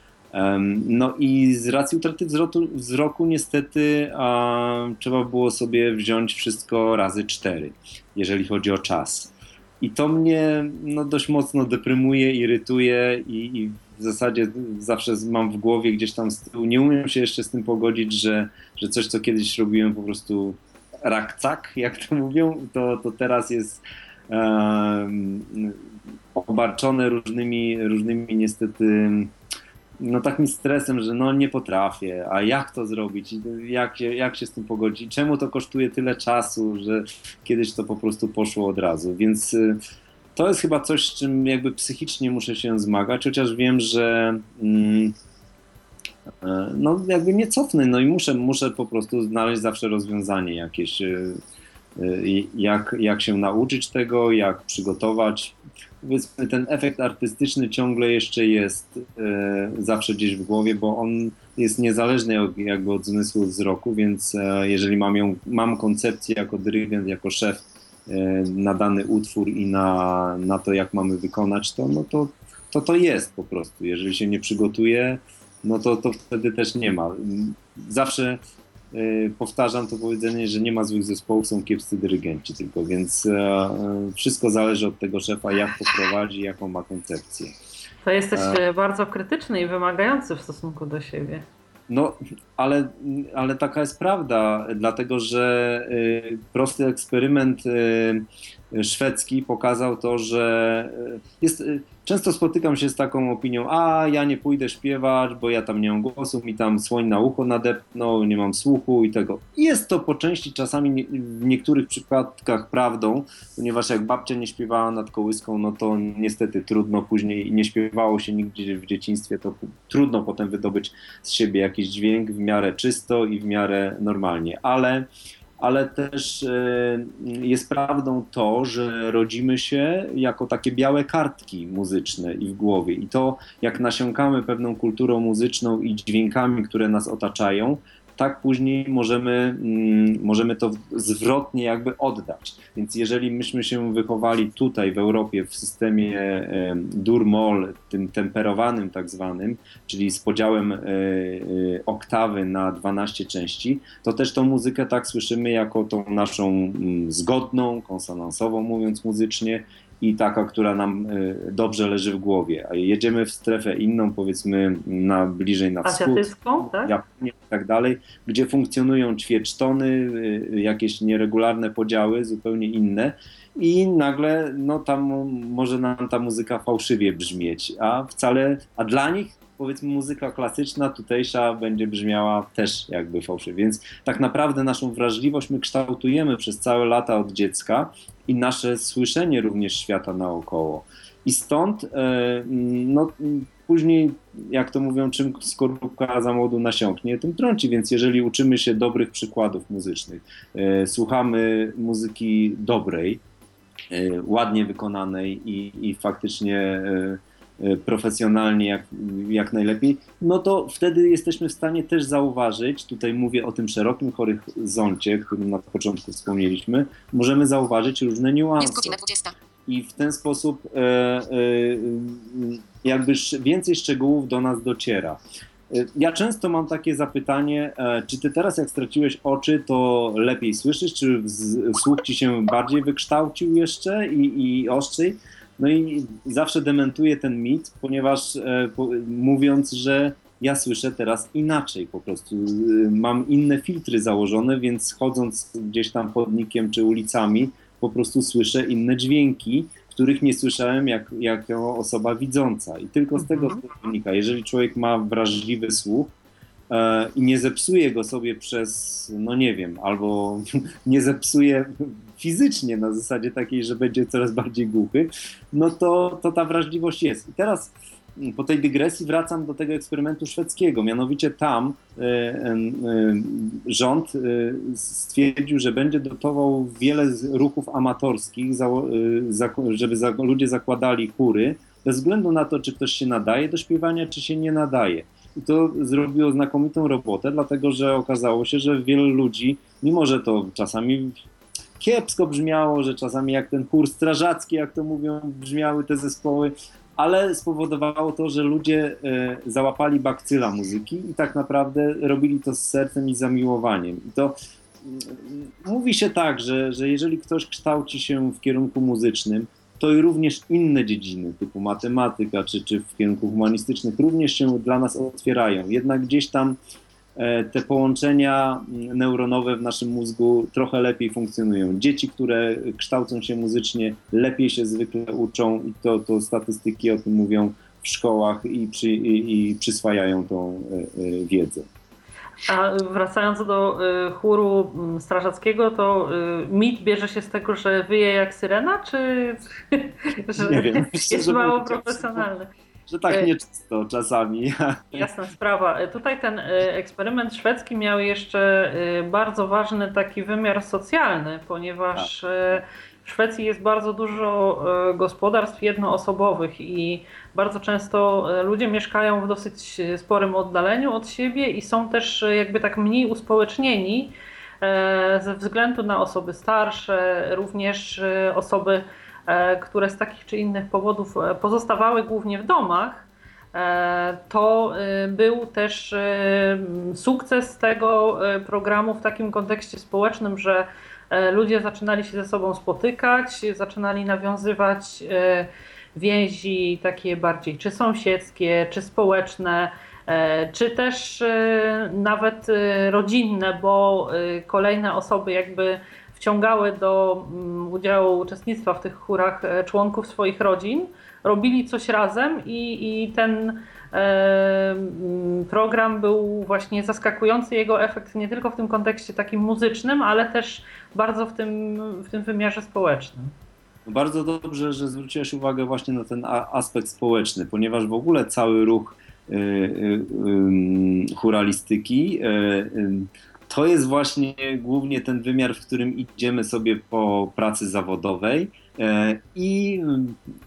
No i z racji utraty wzroku, niestety a, trzeba było sobie wziąć wszystko razy cztery, jeżeli chodzi o czas. I to mnie no, dość mocno deprymuje, irytuje i, i w zasadzie zawsze mam w głowie gdzieś tam z tyłu, nie umiem się jeszcze z tym pogodzić, że, że coś, co kiedyś robiłem po prostu rakcak, jak to mówią, to, to teraz jest obarczone różnymi, różnymi niestety no takim stresem, że no nie potrafię, a jak to zrobić, jak się, jak się z tym pogodzić, czemu to kosztuje tyle czasu, że kiedyś to po prostu poszło od razu, więc y, to jest chyba coś, z czym jakby psychicznie muszę się zmagać, chociaż wiem, że mm, e, no jakby nie cofnę, no i muszę, muszę po prostu znaleźć zawsze rozwiązanie jakieś, y, y, jak, jak się nauczyć tego, jak przygotować ten efekt artystyczny ciągle jeszcze jest e, zawsze gdzieś w głowie, bo on jest niezależny od, jakby od zmysłu wzroku, więc e, jeżeli mam, ją, mam koncepcję jako dyrygent, jako szef e, na dany utwór i na, na to, jak mamy wykonać to, no to, to to jest po prostu. Jeżeli się nie przygotuje, no to, to wtedy też nie ma. Zawsze powtarzam to powiedzenie, że nie ma złych zespołów, są kiepscy dyrygenci tylko, więc e, e, wszystko zależy od tego szefa, jak poprowadzi, jaką ma koncepcję. To jesteś e... bardzo krytyczny i wymagający w stosunku do siebie. No, ale, ale taka jest prawda, dlatego że y, prosty eksperyment y, szwedzki pokazał to, że jest, Często spotykam się z taką opinią, a ja nie pójdę śpiewać, bo ja tam nie mam głosu, mi tam słoń na ucho nadepnął, nie mam słuchu i tego. Jest to po części czasami w niektórych przypadkach prawdą, ponieważ jak babcia nie śpiewała nad kołyską, no to niestety trudno później, nie śpiewało się nigdzie w dzieciństwie, to trudno potem wydobyć z siebie jakiś dźwięk w miarę czysto i w miarę normalnie, ale ale też e, jest prawdą to, że rodzimy się jako takie białe kartki muzyczne i w głowie. I to, jak nasiąkamy pewną kulturą muzyczną i dźwiękami, które nas otaczają, tak później możemy, mm, możemy to zwrotnie jakby oddać. Więc jeżeli myśmy się wychowali tutaj w Europie w systemie dur-moll, tym temperowanym tak zwanym, czyli z podziałem e, e, oktawy na 12 części, to też tą muzykę tak słyszymy jako tą naszą mm, zgodną, konsonansową mówiąc muzycznie i taka, która nam y, dobrze leży w głowie. A jedziemy w strefę inną, powiedzmy na bliżej na wschód, tak? Japonię i tak dalej, gdzie funkcjonują ćwiecztony, y, jakieś nieregularne podziały, zupełnie inne. I nagle no, tam może nam ta muzyka fałszywie brzmieć, a wcale, a dla nich powiedzmy muzyka klasyczna, tutejsza będzie brzmiała też jakby fałszywie. Więc tak naprawdę naszą wrażliwość my kształtujemy przez całe lata od dziecka i nasze słyszenie również świata naokoło. I stąd e, no, później, jak to mówią, czym skorupka za młodu nasiąknie, tym trąci. Więc jeżeli uczymy się dobrych przykładów muzycznych, e, słuchamy muzyki dobrej, e, ładnie wykonanej i, i faktycznie profesjonalnie jak, jak najlepiej, no to wtedy jesteśmy w stanie też zauważyć, tutaj mówię o tym szerokim horyzoncie, którym na początku wspomnieliśmy, możemy zauważyć różne niuanse. I w ten sposób e, e, jakby więcej szczegółów do nas dociera. Ja często mam takie zapytanie, czy ty teraz jak straciłeś oczy, to lepiej słyszysz, czy słuch ci się bardziej wykształcił jeszcze i, i ostrzej? No i zawsze dementuję ten mit, ponieważ e, po, mówiąc, że ja słyszę teraz inaczej po prostu. Mam inne filtry założone, więc chodząc gdzieś tam chodnikiem czy ulicami, po prostu słyszę inne dźwięki, których nie słyszałem jak, jako osoba widząca. I tylko z tego mhm. wynika. Jeżeli człowiek ma wrażliwy słuch, e, i nie zepsuje go sobie przez, no nie wiem, albo nie zepsuje fizycznie na zasadzie takiej, że będzie coraz bardziej głuchy, no to, to ta wrażliwość jest. I teraz mm, po tej dygresji wracam do tego eksperymentu szwedzkiego. Mianowicie tam y, y, rząd y, stwierdził, że będzie dotował wiele ruchów amatorskich, żeby ludzie zakładali chóry, bez względu na to, czy ktoś się nadaje do śpiewania, czy się nie nadaje. I to zrobiło znakomitą robotę, dlatego że okazało się, że wielu ludzi, mimo że to czasami kiepsko brzmiało, że czasami jak ten chór strażacki, jak to mówią, brzmiały te zespoły, ale spowodowało to, że ludzie e, załapali bakcyla muzyki i tak naprawdę robili to z sercem i zamiłowaniem. I to mm, mówi się tak, że, że jeżeli ktoś kształci się w kierunku muzycznym, to i również inne dziedziny, typu matematyka czy, czy w kierunku humanistycznych, również się dla nas otwierają. Jednak gdzieś tam te połączenia neuronowe w naszym mózgu trochę lepiej funkcjonują. Dzieci, które kształcą się muzycznie, lepiej się zwykle uczą i to, to statystyki o tym mówią w szkołach i, przy, i, i przyswajają tą e, e, wiedzę. A wracając do chóru strażackiego, to mit bierze się z tego, że wyje jak syrena, czy że Nie wiem, jest mało profesjonalny? Że tak e, nieczysto czasami. Jasna sprawa. E, tutaj ten e, eksperyment szwedzki miał jeszcze bardzo ważny taki wymiar socjalny, ponieważ tak. w Szwecji jest bardzo dużo gospodarstw jednoosobowych i bardzo często ludzie mieszkają w dosyć sporym oddaleniu od siebie i są też jakby tak mniej uspołecznieni ze względu na osoby starsze, również osoby które z takich czy innych powodów e, pozostawały głównie w domach, e, to był też sukces tego programu w takim kontekście społecznym, że ludzie zaczynali się ze sobą spotykać, zaczynali nawiązywać więzi takie bardziej czy sąsiedzkie, czy społeczne, czy też nawet rodzinne, bo kolejne osoby jakby wciągały do mm, udziału, uczestnictwa w tych chórach e, członków swoich rodzin, robili coś razem i, i ten e, mm, program był właśnie zaskakujący. Jego efekt nie tylko w tym kontekście takim muzycznym, ale też bardzo w tym, w tym wymiarze społecznym. No bardzo dobrze, że zwróciłeś uwagę właśnie na ten aspekt społeczny, ponieważ w ogóle cały ruch y, y, y, churalistyki to jest właśnie głównie ten wymiar, w którym idziemy sobie po pracy zawodowej e, i,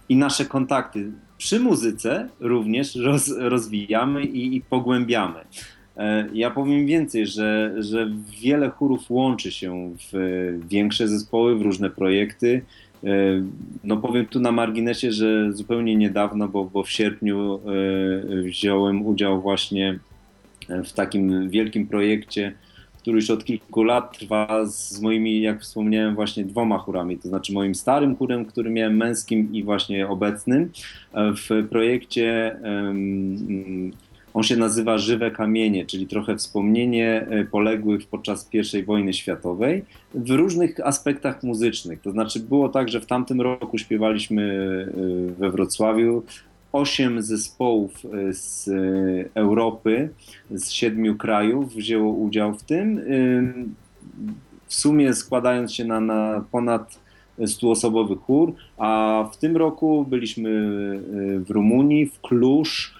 i nasze kontakty przy muzyce również roz, rozwijamy i, i pogłębiamy. E, ja powiem więcej, że, że wiele chórów łączy się w większe zespoły, w różne projekty. E, no powiem tu na marginesie, że zupełnie niedawno, bo, bo w sierpniu wziąłem udział właśnie w takim wielkim projekcie który już od kilku lat trwa z moimi, jak wspomniałem, właśnie dwoma chórami, to znaczy moim starym chórem, który miałem męskim i właśnie obecnym. W projekcie on się nazywa Żywe Kamienie, czyli trochę wspomnienie e, poległych podczas I wojny światowej w różnych aspektach muzycznych. To znaczy było tak, że w tamtym roku śpiewaliśmy e, we Wrocławiu osiem zespołów e, z e, Europy, z siedmiu krajów wzięło udział w tym. W sumie składając się na, na ponad 100-osobowy chór, a w tym roku byliśmy w Rumunii, w Klusz,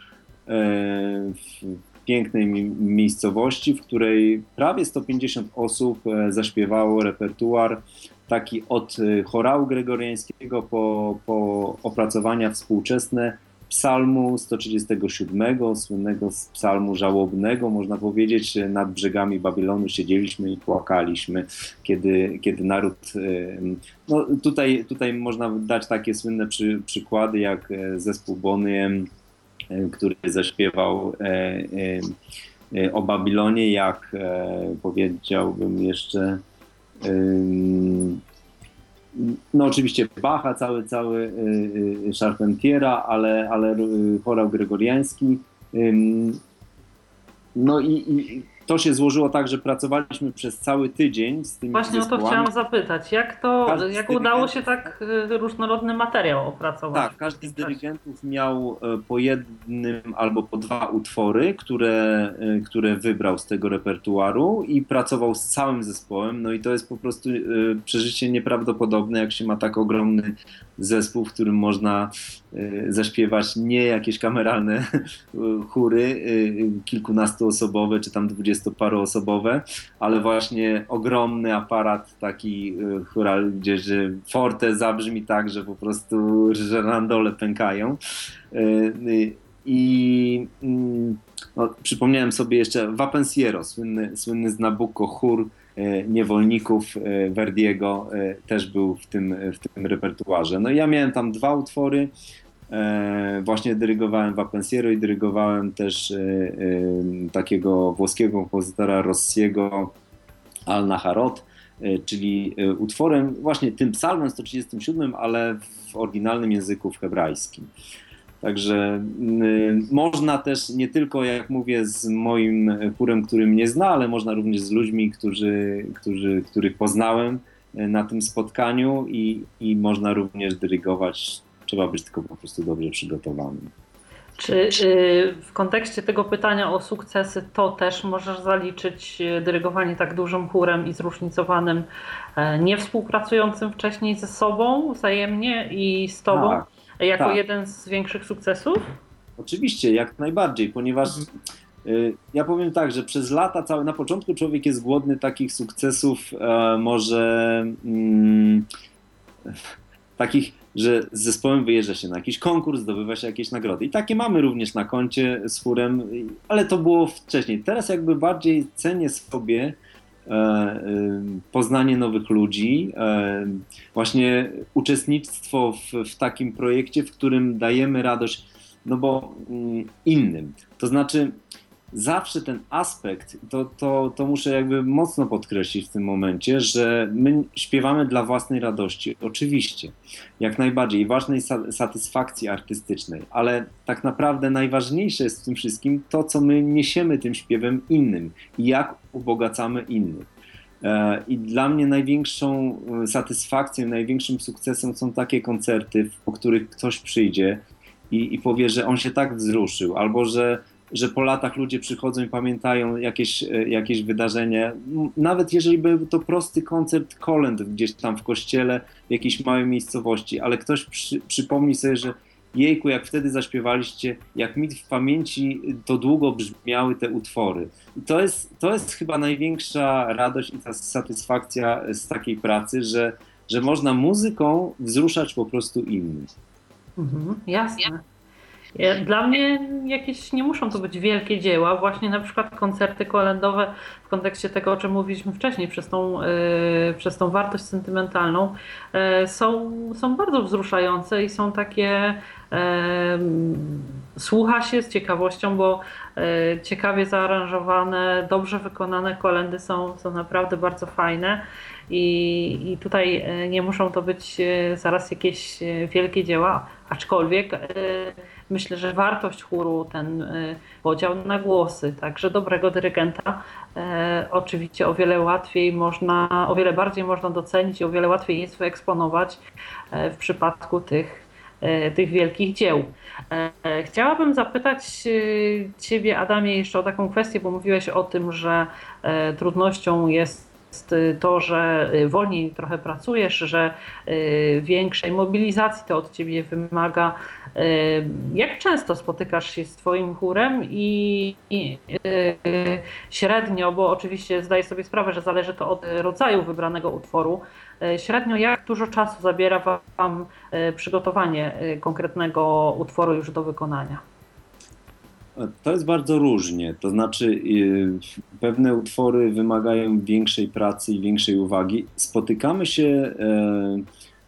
w pięknej miejscowości, w której prawie 150 osób zaśpiewało repertuar taki od chorału gregoriańskiego po, po opracowania współczesne psalmu 137, słynnego z psalmu żałobnego, można powiedzieć, nad brzegami Babilonu siedzieliśmy i płakaliśmy, kiedy, kiedy naród, no tutaj, tutaj można dać takie słynne przy, przykłady, jak zespół Bonny M, który zaśpiewał o Babilonie, jak powiedziałbym jeszcze no oczywiście Bacha, cały, cały y, y, Charpentiera, ale, ale y, chorał gregoriański. No i, i to się złożyło tak, że pracowaliśmy przez cały tydzień z tymi Właśnie o to chciałam zapytać. Jak to, Każdy jak udało się tak y, różnorodny materiał opracować? Tak, każdy z dyrygentów miał e, po jednym albo po dwa utwory, które, e, które wybrał z tego repertuaru i pracował z całym zespołem. No i to jest po prostu e, przeżycie nieprawdopodobne, jak się ma tak ogromny zespół, w którym można zaśpiewać nie jakieś kameralne chóry kilkunastoosobowe czy tam dwudziestoparoosobowe, ale właśnie ogromny aparat taki e, chóral, gdzie że forte zabrzmi tak, że po prostu żerandole pękają. E, e, I mm, no, przypomniałem sobie jeszcze Vapensiero, słynny, słynny z Nabucco chór niewolników Verdiego też był w tym, w tym repertuarze. No ja miałem tam dwa utwory. E, właśnie dyrygowałem Vapensiero i dyrygowałem też e, e, takiego włoskiego kompozytora Rossiego Al Naharot, czyli utworem właśnie tym psalmem 137, ale w oryginalnym języku w hebrajskim. Także można też nie tylko, jak mówię, z moim chórem, który mnie zna, ale można również z ludźmi, którzy, którzy, których poznałem na tym spotkaniu i, i można również dyrygować. Trzeba być tylko po prostu dobrze przygotowanym. Czy y, w kontekście tego pytania o sukcesy to też możesz zaliczyć y, dyrygowanie tak dużym chórem i zróżnicowanym, e, nie współpracującym wcześniej ze sobą wzajemnie i z tobą Tak, jako tak. jeden z większych sukcesów? Oczywiście, jak najbardziej, ponieważ Mhm. y, ja powiem tak, że przez lata, całe, na początku człowiek jest głodny takich sukcesów, e, może mm, takich, że z zespołem wyjeżdża się na jakiś konkurs, zdobywa się jakieś nagrody. I takie mamy również na koncie z y, ale to było wcześniej. Teraz jakby bardziej cenię sobie e, y, poznanie nowych ludzi, e, właśnie uczestnictwo w, w takim projekcie, w którym dajemy radość, no bo mm, innym. To znaczy, zawsze ten aspekt, to, to, to muszę jakby mocno podkreślić w tym momencie, że my śpiewamy dla własnej radości, oczywiście, jak najbardziej, i ważnej sa- satysfakcji artystycznej, ale tak naprawdę najważniejsze jest w tym wszystkim to, co my niesiemy tym śpiewem innym i jak ubogacamy innych. E, I dla mnie największą e, satysfakcją, największym sukcesem są takie koncerty, po których ktoś przyjdzie i, i powie, że on się tak wzruszył, albo że, że po latach ludzie przychodzą i pamiętają jakieś, e, jakieś wydarzenie. Nawet jeżeli był to prosty koncert kolęd gdzieś tam w kościele, w jakiejś małej miejscowości, ale ktoś przy, przypomni sobie, że jejku, jak wtedy zaśpiewaliście, jak mi w pamięci to długo brzmiały te utwory. I to jest, to jest chyba największa radość i ta satysfakcja z takiej pracy, że, że można muzyką wzruszać po prostu innych. Mhm, jasne. Ja- Dla mnie jakieś nie muszą to być wielkie dzieła, właśnie na przykład koncerty kolendowe w kontekście tego, o czym mówiliśmy wcześniej, przez tą, y, przez tą wartość sentymentalną, y, są, są bardzo wzruszające i są takie, słucha się z ciekawością, bo ciekawie zaaranżowane, dobrze wykonane kolendy są, są naprawdę bardzo fajne. I, I tutaj e, nie muszą to być e, zaraz jakieś e, wielkie dzieła, aczkolwiek e, myślę, że wartość chóru, ten e, podział na głosy, także dobrego dyrygenta, e, oczywiście o wiele łatwiej można, o wiele bardziej można docenić i o wiele łatwiej jest wyeksponować e, w przypadku tych, tych wielkich dzieł. E, Chciałabym zapytać Ciebie, Adamie, jeszcze o taką kwestię, bo mówiłeś o tym, że e, trudnością jest to, że wolniej trochę pracujesz, że większej mobilizacji to od ciebie wymaga. Jak często spotykasz się z Twoim chórem i, i średnio, bo oczywiście zdaję sobie sprawę, że zależy to od rodzaju wybranego utworu, średnio jak dużo czasu zabiera Wam przygotowanie konkretnego utworu już do wykonania? To jest bardzo różnie. To znaczy, y, pewne utwory wymagają większej pracy i większej uwagi. Spotykamy się e,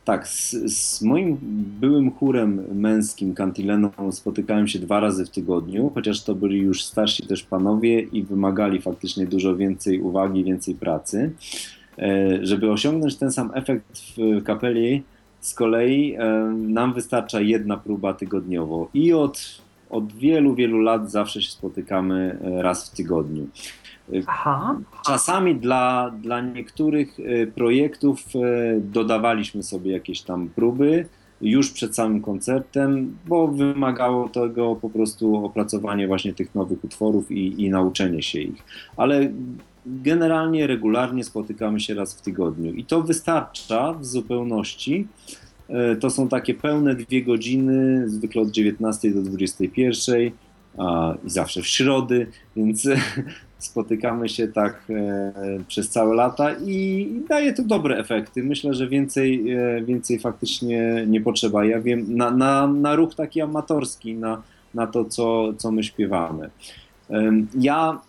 tak, z, z, moim byłym chórem męskim, Cantileną, spotykałem się dwa razy w tygodniu, chociaż to byli już starsi też panowie i wymagali faktycznie dużo więcej uwagi, więcej pracy. E, żeby osiągnąć ten sam efekt w kapeli, z kolei e, nam wystarcza jedna próba tygodniowo i od od wielu, wielu lat zawsze się spotykamy e, raz w tygodniu. E, Aha. Czasami dla, dla niektórych e, projektów dodawaliśmy sobie jakieś tam próby już przed samym koncertem, bo wymagało tego po prostu opracowanie właśnie tych nowych utworów i, i nauczenie się ich. Ale generalnie, regularnie spotykamy się raz w tygodniu i to wystarcza w zupełności E, to są takie pełne dwie godziny, zwykle od 19 do 21 a, i zawsze w środy, więc spotykamy się tak e, przez całe lata i, daje to dobre efekty. Myślę, że więcej, e, więcej faktycznie nie potrzeba. Ja wiem, na, na, na ruch taki amatorski, na, na to, co, co my śpiewamy. Ja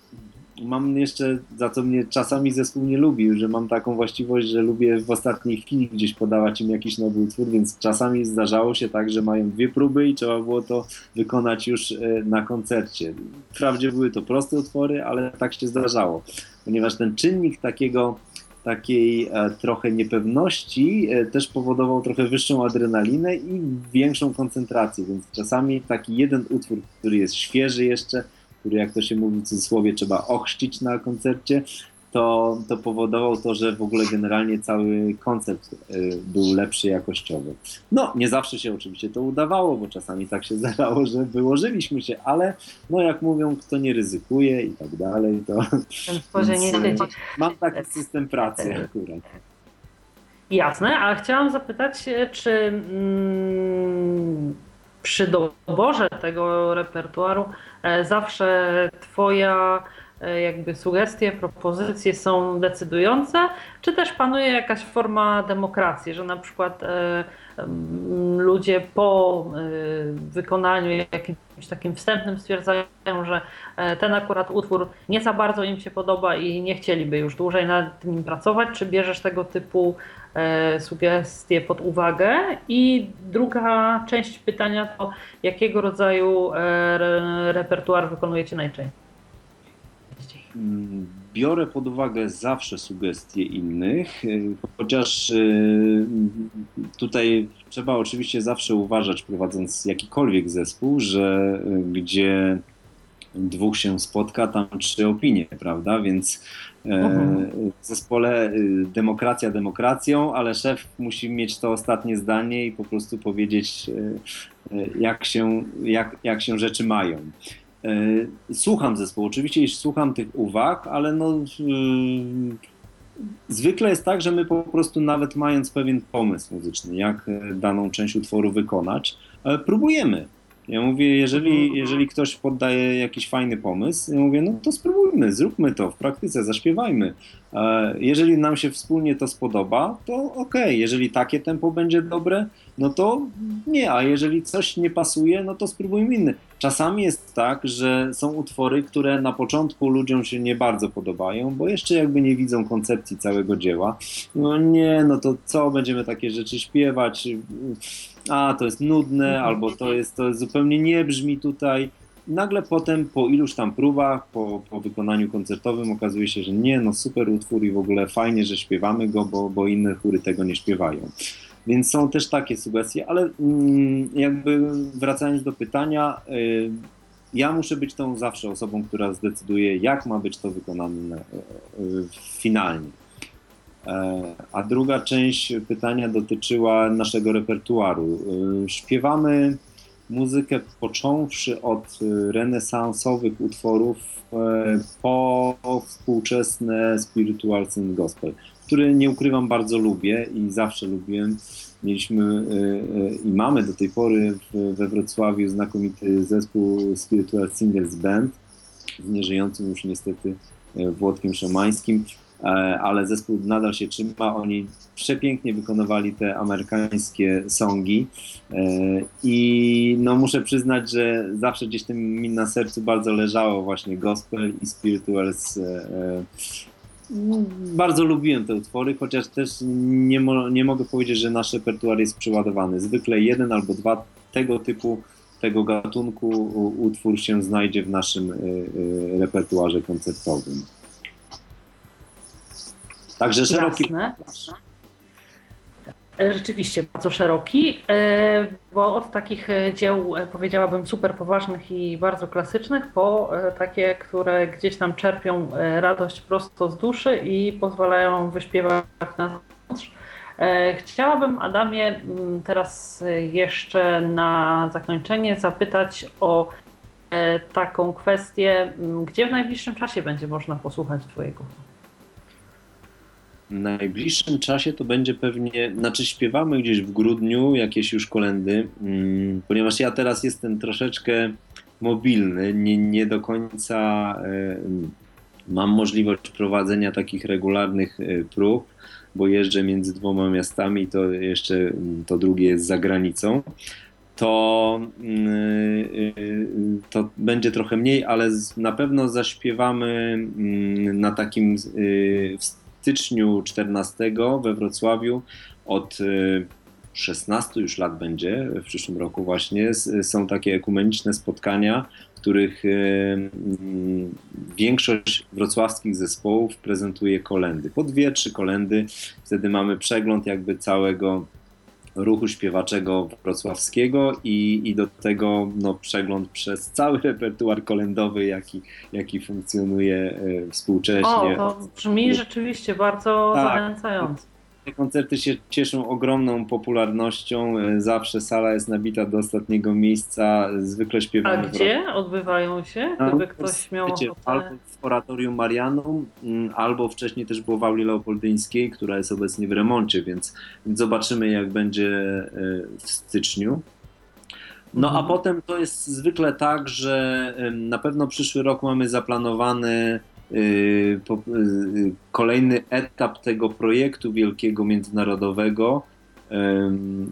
mam jeszcze, za co mnie czasami zespół nie lubił, że mam taką właściwość, że lubię w ostatniej chwili gdzieś podawać im jakiś nowy utwór, więc czasami zdarzało się tak, że mają dwie próby i trzeba było to wykonać już e, na koncercie. Wprawdzie były to proste utwory, ale tak się zdarzało, ponieważ ten czynnik takiego takiej e, trochę niepewności e, też powodował trochę wyższą adrenalinę i większą koncentrację, więc czasami taki jeden utwór, który jest świeży jeszcze, który jak to się mówi w cudzysłowie trzeba ochrzcić na koncercie, to, to powodował to, że w ogóle generalnie cały koncert y, był lepszy jakościowo. No, nie zawsze się oczywiście to udawało, bo czasami tak się zdarzało, że wyłożyliśmy się, ale no jak mówią, kto nie ryzykuje i tak dalej, to Więc, mam taki system pracy akurat. Jasne, ale chciałam zapytać, czy mm, przy doborze tego repertuaru e, zawsze Twoja e, jakby sugestie, propozycje są decydujące, czy też panuje jakaś forma demokracji, że na przykład e, ludzie po wykonaniu jakimś takim wstępnym stwierdzają, że ten akurat utwór nie za bardzo im się podoba i nie chcieliby już dłużej nad nim pracować, czy bierzesz tego typu sugestie pod uwagę. I druga część pytania to, jakiego rodzaju e, repertuar wykonujecie najczęściej? Mm, biorę pod uwagę zawsze sugestie innych, e, chociaż tutaj trzeba oczywiście zawsze uważać, prowadząc jakikolwiek zespół, że gdzie dwóch się spotka, tam trzy opinie, prawda? Więc. W zespole y, demokracja demokracją, ale szef musi mieć to ostatnie zdanie i po prostu powiedzieć, y, y, jak się, jak, jak się rzeczy mają. Słucham zespołu, oczywiście słucham tych uwag, ale no, zwykle jest tak, że my po prostu nawet mając pewien pomysł muzyczny, jak daną część utworu wykonać, próbujemy ja mówię, jeżeli, mhm. jeżeli ktoś poddaje jakiś fajny pomysł, ja mówię, no to spróbujmy, zróbmy to w praktyce, zaśpiewajmy. E, jeżeli nam się wspólnie to spodoba, to okay. jeżeli takie tempo będzie dobre, no to nie, a jeżeli coś nie pasuje, no to spróbujmy inny. Czasami jest tak, że są utwory, które na początku ludziom się nie bardzo podobają, bo jeszcze jakby nie widzą koncepcji całego dzieła. No nie, no to co, będziemy takie rzeczy śpiewać? A, to jest nudne, albo to jest, to zupełnie nie brzmi tutaj. Nagle potem po iluś tam próbach, po, po wykonaniu koncertowym okazuje się, że nie, no super utwór i w ogóle fajnie, że śpiewamy go, bo, bo inne chóry tego nie śpiewają. Więc są też takie sugestie, ale mm, jakby wracając do pytania, y, ja muszę być tą zawsze osobą, która zdecyduje, jak ma być to wykonane y, y, finalnie. E, a druga część pytania dotyczyła naszego repertuaru. Śpiewamy muzykę począwszy od renesansowych utworów po współczesne spiritual and gospel, który nie ukrywam bardzo lubię i zawsze lubiłem. Mieliśmy i mamy do tej pory we Wrocławiu znakomity zespół Spiritual Singers Band z nieżyjącym już niestety Włodkiem Szomańskim, ale zespół nadal się trzyma. Oni przepięknie wykonywali te amerykańskie songi i no muszę przyznać, że zawsze gdzieś tym mi na sercu bardzo leżało właśnie gospel i spirituals. Bardzo lubiłem te utwory, chociaż też nie, mo nie mogę powiedzieć, że nasz repertuar jest przeładowany. Zwykle jeden albo dwa tego typu, tego gatunku utwór się znajdzie w naszym repertuarze koncertowym. Także szeroki. Jasne. Rzeczywiście bardzo szeroki, bo od takich dzieł powiedziałabym super poważnych i bardzo klasycznych, po takie, które gdzieś tam czerpią radość prosto z duszy i pozwalają wyśpiewać na zewnątrz. Chciałabym Adamie teraz jeszcze na zakończenie zapytać o taką kwestię, gdzie w najbliższym czasie będzie można posłuchać Twojego w najbliższym czasie to będzie pewnie, znaczy śpiewamy gdzieś w grudniu jakieś już kolendy, mm, ponieważ ja teraz jestem troszeczkę mobilny, nie, nie do końca y, mam możliwość prowadzenia takich regularnych y, prób, bo jeżdżę między dwoma miastami, to jeszcze to drugie jest za granicą. To, y, to będzie trochę mniej, ale na pewno zaśpiewamy mm, na takim styczniu 14 we Wrocławiu od 16 już lat będzie w przyszłym roku właśnie są takie ekumeniczne spotkania, w których większość wrocławskich zespołów prezentuje kolendy. Po dwie, trzy kolendy, wtedy mamy przegląd jakby całego ruchu śpiewaczego wrocławskiego i, i do tego no, przegląd przez cały repertuar kolendowy, jaki, jaki funkcjonuje współcześnie. O, to brzmi rzeczywiście bardzo tak. zachęcająco. Te koncerty się cieszą ogromną popularnością. Zawsze sala jest nabita do ostatniego miejsca. Zwykle śpiewamy. A gdzie odbywają się? Gdyby no, ktoś miał wiecie, ochotę... Albo w Oratorium Marianum, albo wcześniej też było w Auli Leopoldyńskiej, która jest obecnie w remoncie, więc, zobaczymy jak będzie w styczniu. No mhm. a potem to jest zwykle tak, że na pewno przyszły rok mamy zaplanowany kolejny etap tego projektu wielkiego międzynarodowego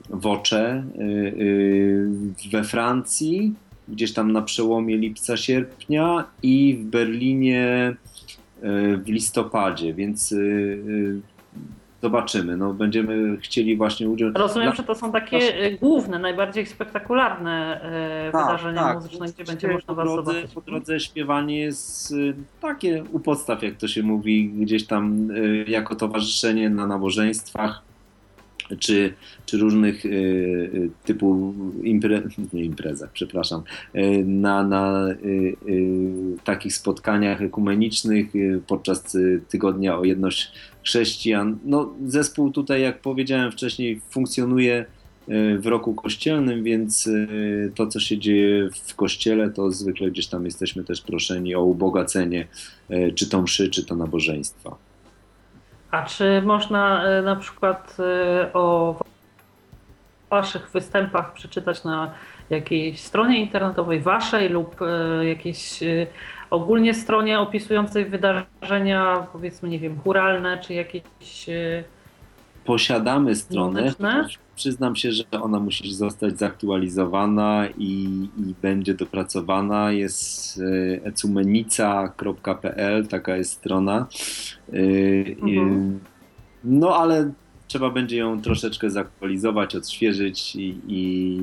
w Ocze y, we Francji, gdzieś tam na przełomie lipca-sierpnia i w Berlinie w listopadzie, więc zobaczymy. No, będziemy chcieli właśnie udział. Rozumiem, że to są takie e, główne, najbardziej spektakularne e, tak, wydarzenia tak. muzyczne, gdzie będzie można was drodze, zobaczyć. Po drodze śpiewanie jest e, takie u podstaw, jak to się mówi, gdzieś tam jako towarzyszenie na nabożeństwach czy, czy różnych y, typu impre, nie imprezach, przepraszam, y, na, na y, takich spotkaniach ekumenicznych podczas tygodnia o jedność chrześcijan. No, zespół tutaj, jak powiedziałem wcześniej, funkcjonuje w roku kościelnym, więc to, co się dzieje w kościele, to zwykle gdzieś tam jesteśmy też proszeni o ubogacenie czy to mszy, czy to nabożeństwa. A czy można e, na przykład e, o Waszych występach przeczytać na jakiejś stronie internetowej Waszej lub e, jakiejś ogólnie stronie opisującej wydarzenia, powiedzmy, nie wiem, churalne, czy jakieś posiadamy stronę. Przyznam się, że ona musi zostać zaktualizowana i, i będzie dopracowana. Jest e, ecumenica.pl, taka jest strona. E, mhm. No ale trzeba będzie ją troszeczkę zaktualizować, odświeżyć i, i,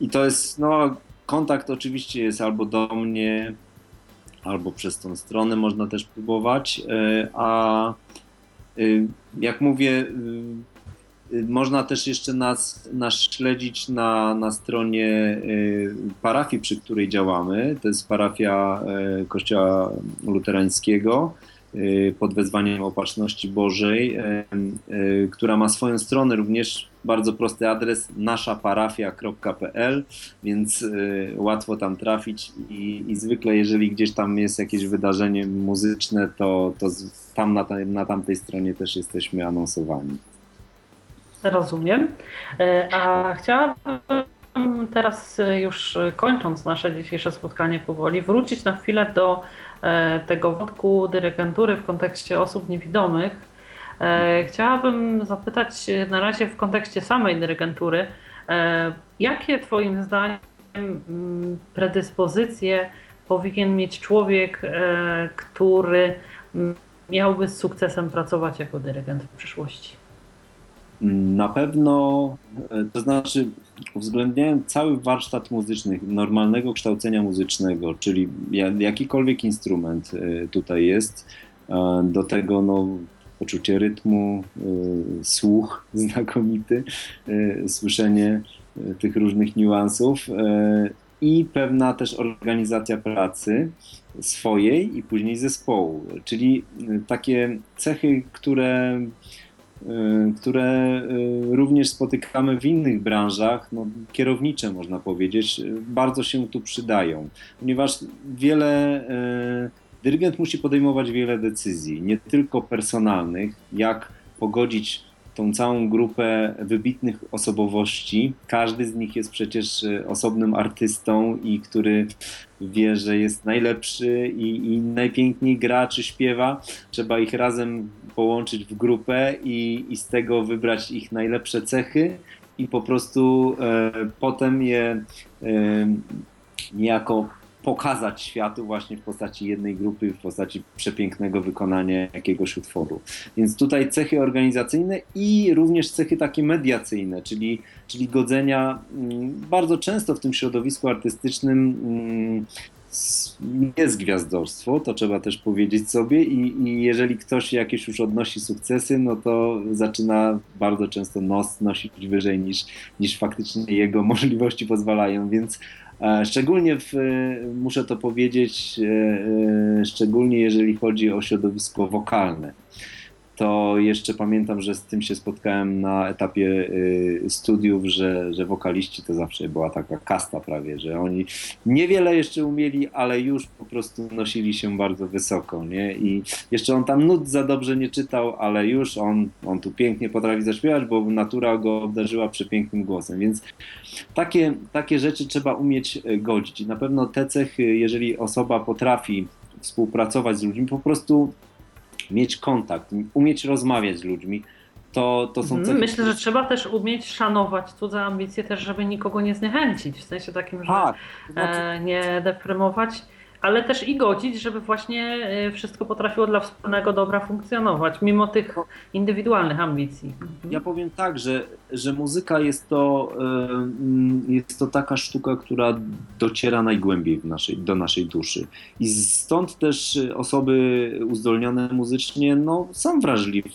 i to jest, no kontakt oczywiście jest albo do mnie, albo przez tą stronę można też próbować, e, a Y, jak mówię, y, można też jeszcze nas, nas śledzić na, na stronie parafii, przy której działamy. To jest parafia Kościoła Luterańskiego pod wezwaniem Opatrzności Bożej, która ma swoją stronę również bardzo prosty adres naszaparafia.pl, więc łatwo tam trafić i, i, zwykle jeżeli gdzieś tam jest jakieś wydarzenie muzyczne, to, to tam na, na tamtej stronie też jesteśmy anonsowani. Rozumiem. A chciałabym teraz już kończąc nasze dzisiejsze spotkanie powoli, wrócić na chwilę do e, tego wątku dyrygentury w kontekście osób niewidomych. E, chciałabym zapytać na razie w kontekście samej dyrygentury, e, jakie Twoim zdaniem mm, predyspozycje powinien mieć człowiek, który mm, miałby z sukcesem pracować jako dyrygent w przyszłości? Na pewno, e, to znaczy uwzględniając cały warsztat muzyczny, normalnego kształcenia muzycznego, czyli jakikolwiek instrument e, tutaj jest, do tego no, poczucie rytmu, słuch znakomity, słyszenie tych różnych niuansów i pewna też organizacja pracy swojej i później zespołu, czyli takie cechy, które Y, które y, również spotykamy w innych branżach, no, kierownicze można powiedzieć, y, bardzo się tu przydają, ponieważ wiele dyrygent musi podejmować wiele decyzji, nie tylko personalnych, jak pogodzić tą całą grupę wybitnych osobowości. Każdy z nich jest przecież osobnym artystą i który wie, że jest najlepszy i, i najpiękniej gra czy śpiewa. Trzeba ich razem połączyć w grupę i, i z tego wybrać ich najlepsze cechy i po prostu e, potem je e, niejako pokazać światu właśnie w postaci jednej grupy, w postaci przepięknego wykonania jakiegoś utworu. Więc tutaj cechy organizacyjne i również cechy takie mediacyjne, czyli, czyli godzenia. Mm, bardzo często w tym środowisku artystycznym mm, jest gwiazdorstwo, to trzeba też powiedzieć sobie i, i, jeżeli ktoś jakieś już odnosi sukcesy, no to zaczyna bardzo często nos nosić wyżej niż, niż faktycznie jego możliwości pozwalają, więc Szczególnie w, muszę to powiedzieć, e, e, szczególnie jeżeli chodzi o środowisko wokalne to jeszcze pamiętam, że z tym się spotkałem na etapie y, studiów, że, że wokaliści to zawsze była taka kasta prawie, że oni niewiele jeszcze umieli, ale już po prostu nosili się bardzo wysoko, nie? I jeszcze on tam nut za dobrze nie czytał, ale już on, on tu pięknie potrafi zaśpiewać, bo natura go obdarzyła przepięknym głosem, więc takie, takie rzeczy trzeba umieć y, godzić. Na pewno te cechy, jeżeli osoba potrafi współpracować z ludźmi, po prostu mieć kontakt, umieć rozmawiać z ludźmi, to, to są mhm, cechy. Myślę, że trzeba też umieć szanować cudze ambicje też, żeby nikogo nie zniechęcić, w sensie takim, że tak, znaczy... E, nie deprymować ale też i godzić, żeby właśnie y, wszystko potrafiło dla wspólnego dobra funkcjonować, mimo tych indywidualnych ambicji. Mhm. Ja powiem tak, że, że muzyka jest to, y, jest to taka sztuka, która dociera najgłębiej naszej, do naszej duszy. I stąd też osoby uzdolnione muzycznie no, są wrażliwe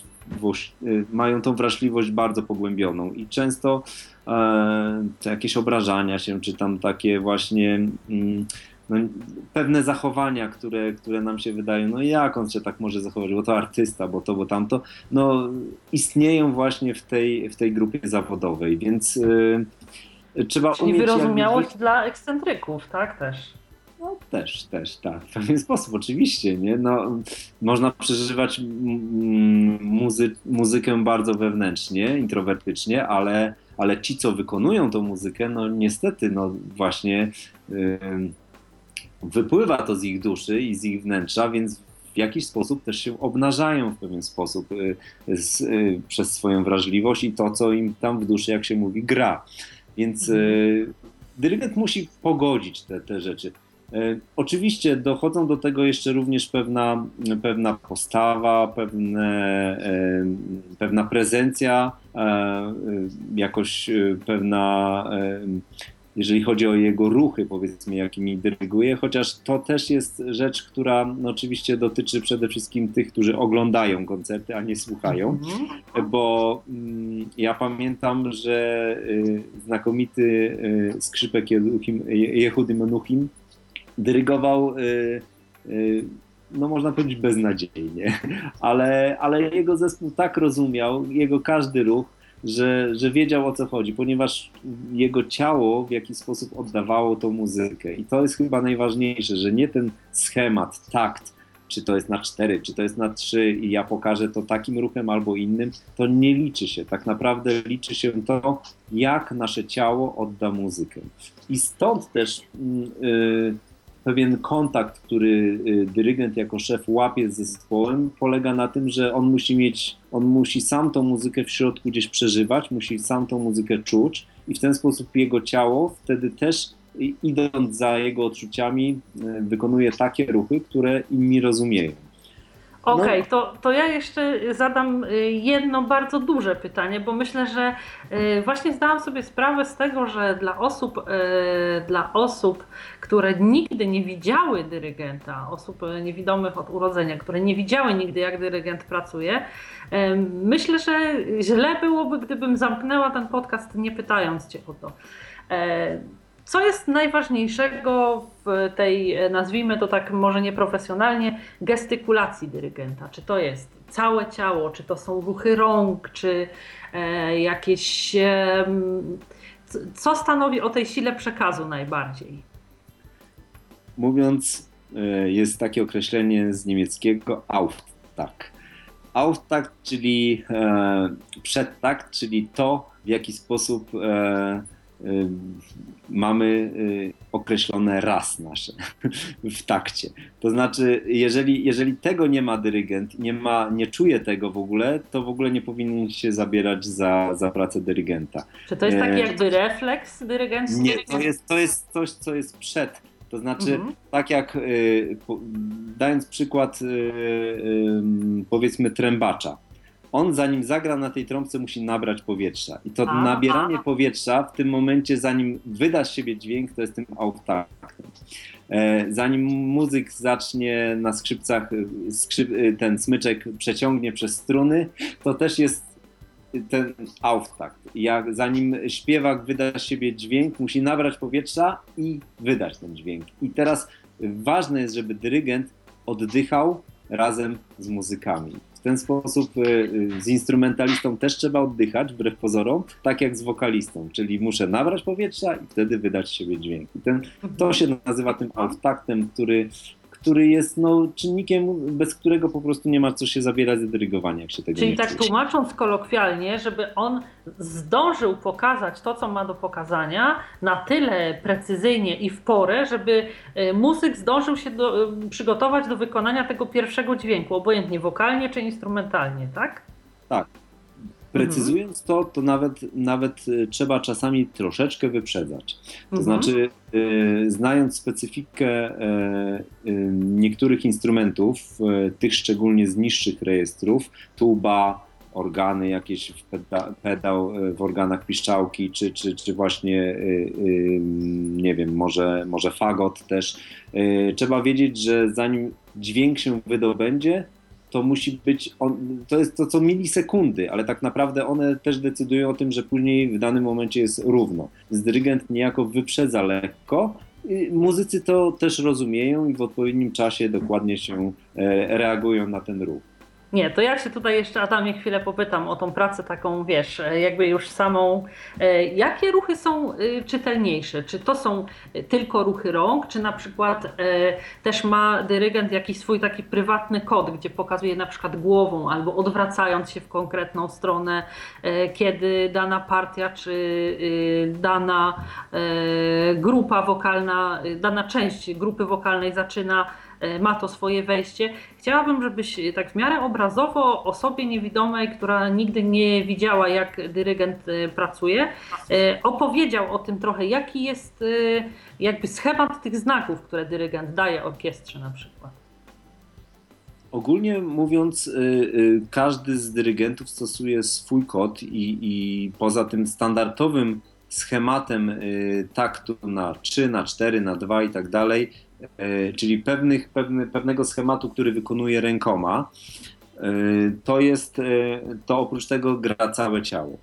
mają tą wrażliwość bardzo pogłębioną i często e, jakieś obrażania się, czy tam takie właśnie mm, no, pewne zachowania, które, które nam się wydają, no jak on się tak może zachować, bo to artysta, bo to, bo tamto, no istnieją właśnie w tej, w tej grupie zawodowej, więc yy, trzeba Czyli umieć wyrozumiałość jakby... dla ekscentryków, tak też? No też, też, tak, w pewien sposób oczywiście, nie? No, można przeżywać muzy muzykę bardzo wewnętrznie, introwertycznie, ale, ale ci, co wykonują tą muzykę, no niestety, no właśnie... Yy, wypływa to z ich duszy i z ich wnętrza, więc w jakiś sposób też się obnażają w pewien sposób y, z, y, przez swoją wrażliwość i to, co im tam w duszy, jak się mówi, gra. Więc y, dyrygent musi pogodzić te, te rzeczy. Oczywiście dochodzą do tego jeszcze również pewna, pewna postawa, pewne, pewna prezencja, jakoś pewna jeżeli chodzi o jego ruchy, powiedzmy, jakimi dyryguje, chociaż to też jest rzecz, która no, oczywiście dotyczy przede wszystkim tych, którzy oglądają koncerty, a nie słuchają, mhm. bo mm, ja pamiętam, że y, znakomity y, skrzypek Jehudim Menuchim dyrygował y, y no można powiedzieć beznadziejnie, ale, ale jego zespół tak rozumiał, jego każdy ruch, że, że wiedział o co chodzi, ponieważ jego ciało w jakiś sposób oddawało tą muzykę. I to jest chyba najważniejsze, że nie ten schemat, takt, czy to jest na cztery, czy to jest na trzy i ja pokażę to takim ruchem albo innym, to nie liczy się. Tak naprawdę liczy się to, jak nasze ciało odda muzykę. I stąd też yy, pewien kontakt, który y, dyrygent jako szef łapie z zespołem, polega na tym, że on musi mieć, on musi sam tą muzykę w środku gdzieś przeżywać, musi sam tą muzykę czuć i w ten sposób jego ciało wtedy też idąc za jego odczuciami y, wykonuje takie ruchy, które inni rozumieją. Okej, okay, no. to, to ja jeszcze zadam y, jedno bardzo duże pytanie, bo myślę, że y, właśnie zdałam sobie sprawę z tego, że dla osób, y, dla osób, które nigdy nie widziały dyrygenta, osób niewidomych od urodzenia, które nie widziały nigdy, jak dyrygent pracuje, myślę, że źle byłoby, gdybym zamknęła ten podcast nie pytając Cię o to. E, co jest najważniejszego w tej, nazwijmy to tak może nieprofesjonalnie, gestykulacji dyrygenta? Czy to jest całe ciało, czy to są ruchy rąk, czy e, jakieś. E, co stanowi o tej sile przekazu najbardziej? Mówiąc, e, jest takie określenie z niemieckiego Auftakt. Auftakt, czyli e, przedtakt, czyli to, w jaki sposób e, mamy y, określone raz nasze w takcie. To znaczy, jeżeli, jeżeli tego nie ma dyrygent, nie, ma, nie czuje tego w ogóle, to w ogóle nie powinien się zabierać za, za pracę dyrygenta. Czy to jest taki jakby refleks dyrygencki? Nie, to jest, to jest coś, co jest przed. To znaczy, mhm. tak jak y, dając przykład y, powiedzmy trębacza on zanim zagra na tej trąbce musi nabrać powietrza. I to a, nabieranie a. powietrza w tym momencie, zanim wyda z siebie dźwięk, to jest tym auftaktem. E, zanim muzyk zacznie na skrzypcach skrzyp, ten smyczek przeciągnie przez struny, to też jest ten auftakt. Jak, zanim śpiewak wyda z siebie dźwięk, musi nabrać powietrza i wydać ten dźwięk. I teraz ważne jest, żeby dyrygent oddychał razem z muzykami. W ten sposób y, y, z instrumentalistą też trzeba oddychać, wbrew pozorom, tak jak z wokalistą, czyli muszę nabrać powietrza i wtedy wydać siebie dźwięk. Ten, to się nazywa tym auftaktem, który który jest no, czynnikiem, bez którego po prostu nie ma co się zabierać za dyrygowanie, jak się tego Czyli nie tak tłumacząc kolokwialnie, żeby on zdążył pokazać to, co ma do pokazania na tyle precyzyjnie i w porę, żeby e, muzyk zdążył się do, e, przygotować do wykonania tego pierwszego dźwięku, obojętnie wokalnie czy instrumentalnie, tak? Tak, Precyzując to, to nawet, nawet y, trzeba czasami troszeczkę wyprzedzać. To mhm. znaczy, y, znając specyfikę y, niektórych instrumentów, tych szczególnie z niższych rejestrów, tuba, organy jakieś, peda, pedał w organach piszczałki, czy, czy, czy właśnie, y, nie wiem, może, może fagot też, trzeba wiedzieć, że zanim dźwięk się wydobędzie, to musi być, on, to jest to co milisekundy, ale tak naprawdę one też decydują o tym, że później w danym momencie jest równo. Z dyrygent niejako wyprzedza lekko, muzycy to też rozumieją i w odpowiednim czasie dokładnie się e, reagują na ten ruch. Nie, to ja się tutaj jeszcze Adamie chwilę popytam o tą pracę taką, wiesz, e, jakby już samą. E, jakie ruchy są e, czytelniejsze? Czy to są tylko ruchy rąk, czy na przykład też ma dyrygent jakiś swój taki prywatny kod, gdzie pokazuje na przykład głową albo odwracając się w konkretną stronę, kiedy dana partia czy dana grupa wokalna, dana część grupy wokalnej zaczyna ma to swoje wejście. Chciałabym, żebyś tak w miarę obrazowo osobie niewidomej, która nigdy nie widziała, jak dyrygent e, pracuje, e, opowiedział o tym trochę, jaki jest jakby schemat tych znaków, które dyrygent daje orkiestrze na przykład. Ogólnie mówiąc, każdy z dyrygentów stosuje swój kod i, i poza tym standardowym schematem taktu na 3, na 4, na 2 i tak dalej, czyli pewnych, pewny, pewnego schematu, który wykonuje rękoma, e, to jest, e, to oprócz tego gra całe ciało.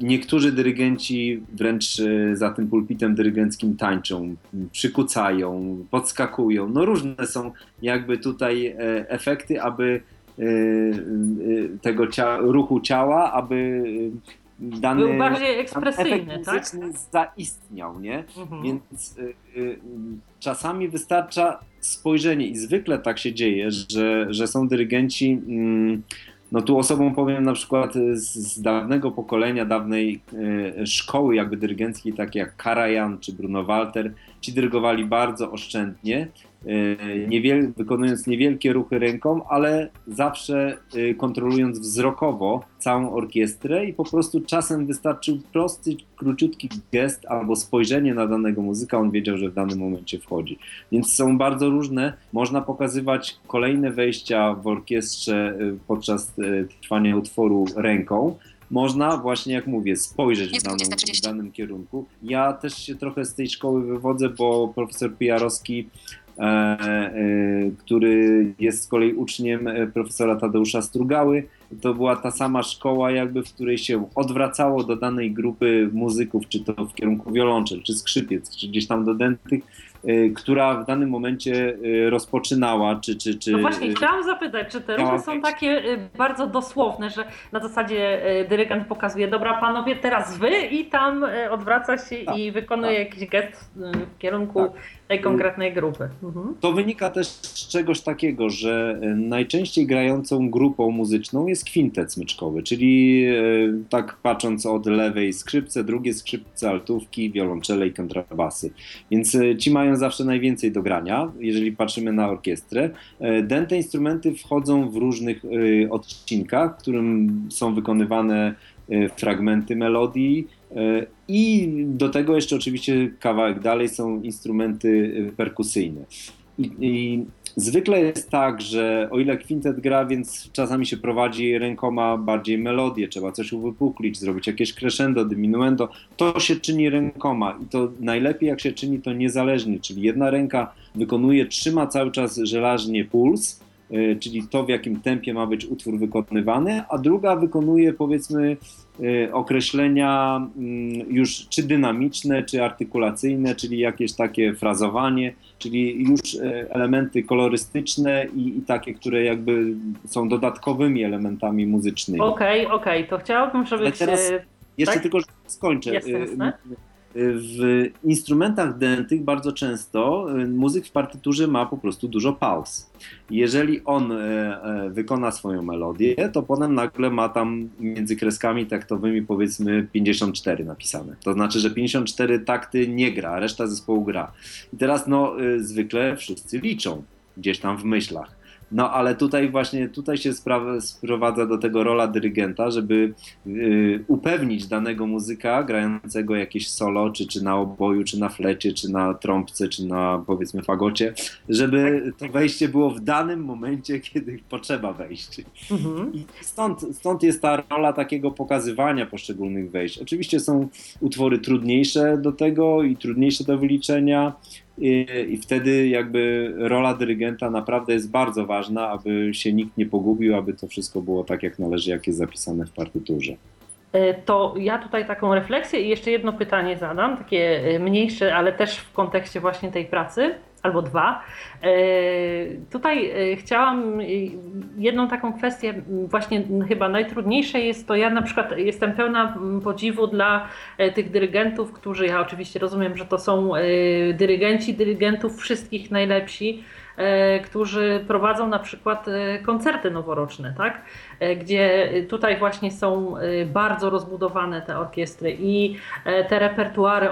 niektórzy dyrygenci wręcz e, za tym pulpitem dyrygenckim tańczą, przykucają, podskakują. No różne są jakby tutaj e, efekty, aby e, tego cia ruchu ciała, aby dany był bardziej ekspresyjny, tak? zaistniał, nie? Mhm. Więc y, y, czasami wystarcza spojrzenie i zwykle tak się dzieje, że, że są dyrygenci. Mm, no tu osobą powiem na przykład z, z dawnego pokolenia, dawnej y, szkoły jakby dyrygenckiej, takie jak Karajan czy Bruno Walter, ci dyrygowali bardzo oszczędnie, y, niewiel, wykonując niewielkie ruchy ręką, ale zawsze y, kontrolując wzrokowo całą orkiestrę i po prostu czasem wystarczył prosty, króciutki gest albo spojrzenie na danego muzyka, on wiedział, że w danym momencie wchodzi. Więc są bardzo różne. Można pokazywać kolejne wejścia w orkiestrze y, podczas y, trwania utworu ręką. Można właśnie, jak mówię, spojrzeć w, 20.30. w danym kierunku. Ja też się trochę z tej szkoły wywodzę, bo profesor Pijarowski który jest z kolei uczniem e, profesora Tadeusza Strugały. To była ta sama szkoła, jakby, w której się odwracało do danej grupy muzyków, czy to w kierunku wiolonczel, czy skrzypiec, czy gdzieś tam do dentych, e, która w danym momencie e, rozpoczynała, czy... czy, czy No właśnie, e, chciałam zapytać, czy te ruchy są takie bardzo dosłowne, że na zasadzie dyrygent pokazuje, dobra panowie, teraz wy i tam odwraca się Tak, i wykonuje jakiś gest w kierunku Tak. Tej konkretnej grupy. Mhm. To wynika też z czegoś takiego, że e, najczęściej grającą grupą muzyczną jest kwintet smyczkowy, czyli e, tak patrząc od lewej skrzypce, drugie skrzypce, altówki, wiolonczele i kontrabasy. Więc e, ci mają zawsze najwięcej do grania, jeżeli patrzymy na orkiestrę. Dęte instrumenty wchodzą w różnych odcinkach, w którym są wykonywane fragmenty melodii, I do tego jeszcze oczywiście kawałek dalej są instrumenty e, perkusyjne. I, I zwykle jest tak, że o ile kwintet gra, więc czasami się prowadzi rękoma bardziej melodię, trzeba coś uwypuklić, zrobić jakieś crescendo, diminuendo, to się czyni rękoma i to najlepiej jak się czyni to niezależnie, czyli jedna ręka wykonuje, trzyma cały czas żelażnie puls, e, czyli to w jakim tempie ma być utwór wykonywany, a druga wykonuje powiedzmy e, określenia mm, już czy dynamiczne, czy artykulacyjne, czyli jakieś takie frazowanie, czyli już e, elementy kolorystyczne i, i takie, które jakby są dodatkowymi elementami muzycznymi. Okej, okej, to chciałabym, żebyś... Teraz- y, Jeszcze tak? tylko skończę. Y, jasne. y, W instrumentach dętych bardzo często y, muzyk w partyturze ma po prostu dużo pauz. Jeżeli on e, e, wykona swoją melodię, to potem nagle ma tam między kreskami taktowymi powiedzmy 54 napisane. To znaczy, że 54 takty nie gra, reszta zespołu gra. I teraz no y, zwykle wszyscy liczą gdzieś tam w myślach. No ale tutaj właśnie tutaj się sprawa, sprowadza do tego rola dyrygenta, żeby y, upewnić danego muzyka grającego jakieś solo, czy, czy na oboju, czy na flecie, czy na trąbce, czy na powiedzmy fagocie, żeby to wejście było w danym momencie, kiedy potrzeba wejść. Mhm. I stąd, stąd jest ta rola takiego pokazywania poszczególnych wejść. Oczywiście są utwory trudniejsze do tego i trudniejsze do wyliczenia. I, I wtedy jakby rola dyrygenta naprawdę jest bardzo ważna, aby się nikt nie pogubił, aby to wszystko było tak jak należy, jak jest zapisane w partyturze. Y, To ja tutaj taką refleksję i jeszcze jedno pytanie zadam, takie y, mniejsze, ale też w kontekście właśnie tej pracy, albo dwa. Y, Tutaj chciałam jedną taką kwestię, właśnie chyba najtrudniejsze jest to, ja na przykład jestem pełna podziwu dla tych dyrygentów, którzy, ja oczywiście rozumiem, że to są dyrygenci, dyrygentów wszystkich najlepsi, którzy prowadzą na przykład y, koncerty noworoczne, tak? E, gdzie tutaj właśnie są e, bardzo rozbudowane te orkiestry i e, te repertuary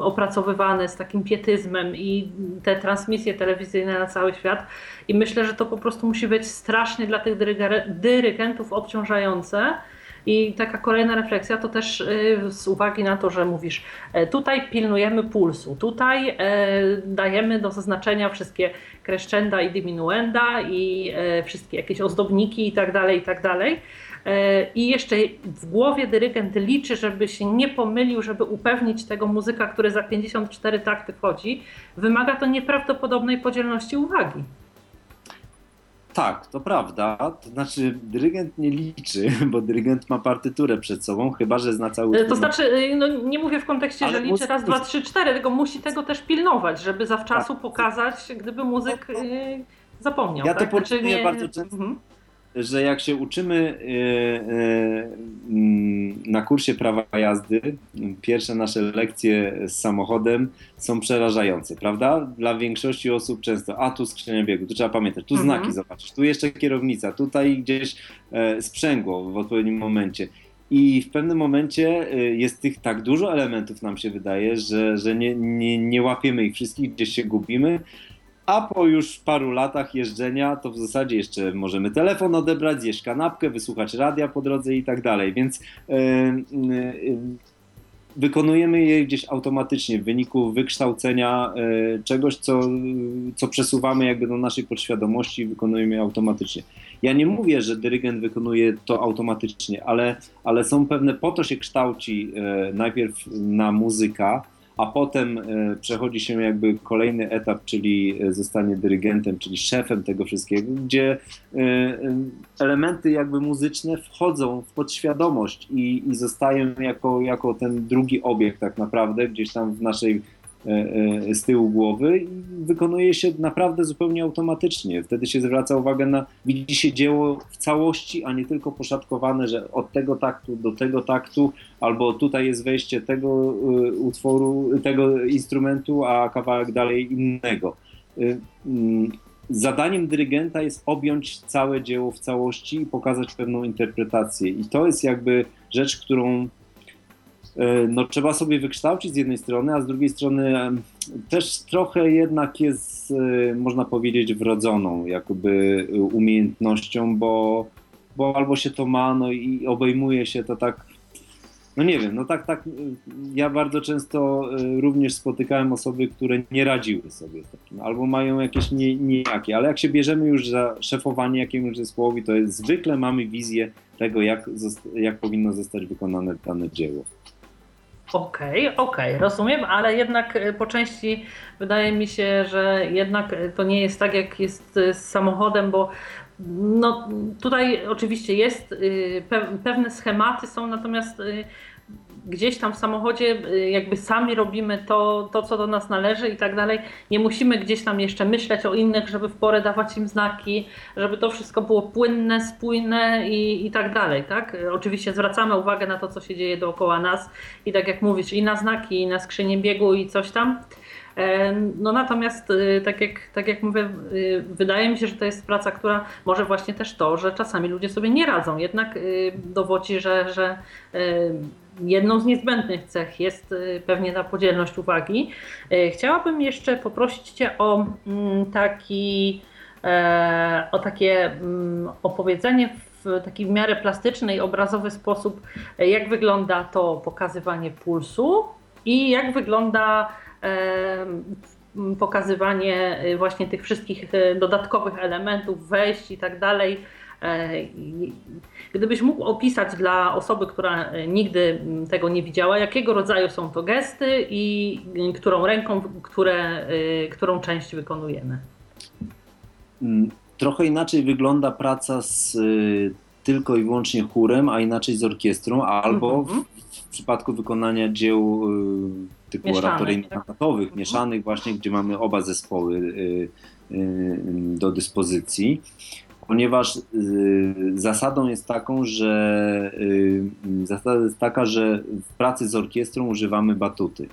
opracowywane z takim pietyzmem i te transmisje telewizyjne na cały świat. I myślę, że to po prostu musi być strasznie dla tych dyrygentów obciążające. I taka kolejna refleksja to też y, z uwagi na to, że mówisz, e, tutaj pilnujemy pulsu, tutaj e, dajemy do zaznaczenia wszystkie crescenda i diminuenda i e, wszystkie jakieś ozdobniki i tak dalej, i tak dalej. I jeszcze w głowie dyrygent liczy, żeby się nie pomylił, żeby upewnić tego muzyka, który za 54 takty wchodzi. Wymaga to nieprawdopodobnej podzielności uwagi. Tak, to prawda. To znaczy, dyrygent nie liczy, bo dyrygent ma partyturę przed sobą, chyba że zna cały E, To znaczy, e, no, nie mówię w kontekście, Ale że liczy raz, dwa, trzy, cztery, tylko musi tego też pilnować, żeby zawczasu Tak. pokazać, gdyby muzyk e, zapomniał. Ja to tak? porównuję bardzo często. Mhm. Że jak się uczymy y, y, mm, na kursie prawa jazdy, pierwsze nasze lekcje z samochodem są przerażające, prawda? Dla większości osób często, a tu skrzynia biegu, tu trzeba pamiętać, tu Mhm. znaki zobaczysz, tu jeszcze kierownica, tutaj gdzieś e, sprzęgło w odpowiednim momencie. I w pewnym momencie y, jest tych tak dużo elementów, nam się wydaje, że, że nie, nie, nie łapiemy ich wszystkich, gdzieś się gubimy. A po już paru latach jeżdżenia, to w zasadzie jeszcze możemy telefon odebrać, zjeść kanapkę, wysłuchać radia po drodze i tak dalej. Więc yy, yy, wykonujemy je gdzieś automatycznie w wyniku wykształcenia yy, czegoś, co, co przesuwamy jakby do naszej podświadomości i wykonujemy je automatycznie. Ja nie mówię, że dyrygent wykonuje to automatycznie, ale, ale są pewne, po to się kształci najpierw na muzyka, a potem e, przechodzi się jakby kolejny etap, czyli e, zostanie dyrygentem, czyli szefem tego wszystkiego, gdzie e, elementy jakby muzyczne wchodzą w podświadomość i, i zostają jako, jako ten drugi obiekt tak naprawdę gdzieś tam w naszej z tyłu głowy i wykonuje się naprawdę zupełnie automatycznie. Wtedy się zwraca uwagę na, widzi się dzieło w całości, a nie tylko poszatkowane, że od tego taktu do tego taktu, albo tutaj jest wejście tego y, utworu, tego instrumentu, a kawałek dalej innego. Mm, Zadaniem dyrygenta jest objąć całe dzieło w całości i pokazać pewną interpretację. I to jest jakby rzecz, którą e, no, trzeba sobie wykształcić z jednej strony, a z drugiej strony em, też trochę jednak jest, e, można powiedzieć, wrodzoną jakby e, umiejętnością, bo, bo albo się to ma, no i obejmuje się to tak, no nie wiem, no tak, tak, ja bardzo często również spotykałem osoby, które nie radziły sobie z takim, albo mają jakieś nie, nijakie, ale jak się bierzemy już za szefowanie jakiemuś zespołowi, to jest, zwykle mamy wizję tego, jak, jak powinno zostać wykonane dane dzieło. Okej, okej, rozumiem, ale jednak e, po części wydaje mi się, że jednak e, to nie jest tak, jak jest e, z samochodem, bo no, tutaj oczywiście jest, pe- pewne schematy są, natomiast gdzieś tam w samochodzie y, jakby sami robimy to, to, co do nas należy i tak dalej. Nie musimy gdzieś tam jeszcze myśleć o innych, żeby w porę dawać im znaki, żeby to wszystko było płynne, spójne i, i tak dalej, tak? Oczywiście zwracamy uwagę na to, co się dzieje dookoła nas i tak jak mówisz, i na znaki, i na skrzynię biegu i coś tam. E, No natomiast, y, tak jak, tak jak mówię, y, wydaje mi się, że to jest praca, która może właśnie też to, że czasami ludzie sobie nie radzą. Jednak dowodzi, że, że jedną z niezbędnych cech jest y, pewnie ta podzielność uwagi. Y, Chciałabym jeszcze poprosić Cię o mm, taki, e, o takie mm, opowiedzenie w taki w miarę plastyczny i obrazowy sposób, e, jak wygląda to pokazywanie pulsu i jak wygląda em, pokazywanie y, właśnie tych wszystkich dodatkowych elementów, wejść i tak dalej. E, Gdybyś mógł opisać dla osoby, która y, nigdy tego nie widziała, jakiego rodzaju są to gesty i y, którą ręką, które, y, którą część wykonujemy. Mm, Trochę inaczej wygląda praca z y, tylko i wyłącznie chórem, a inaczej z orkiestrą, albo Mhm. w, w przypadku wykonania dzieł y, typu Mieszanych, oratoryjno-kantatowych, Mhm. mieszanych właśnie, gdzie mamy oba zespoły y, y, do dyspozycji. Ponieważ y, zasadą jest taką, że y, zasada jest taka, że w pracy z orkiestrą używamy batuty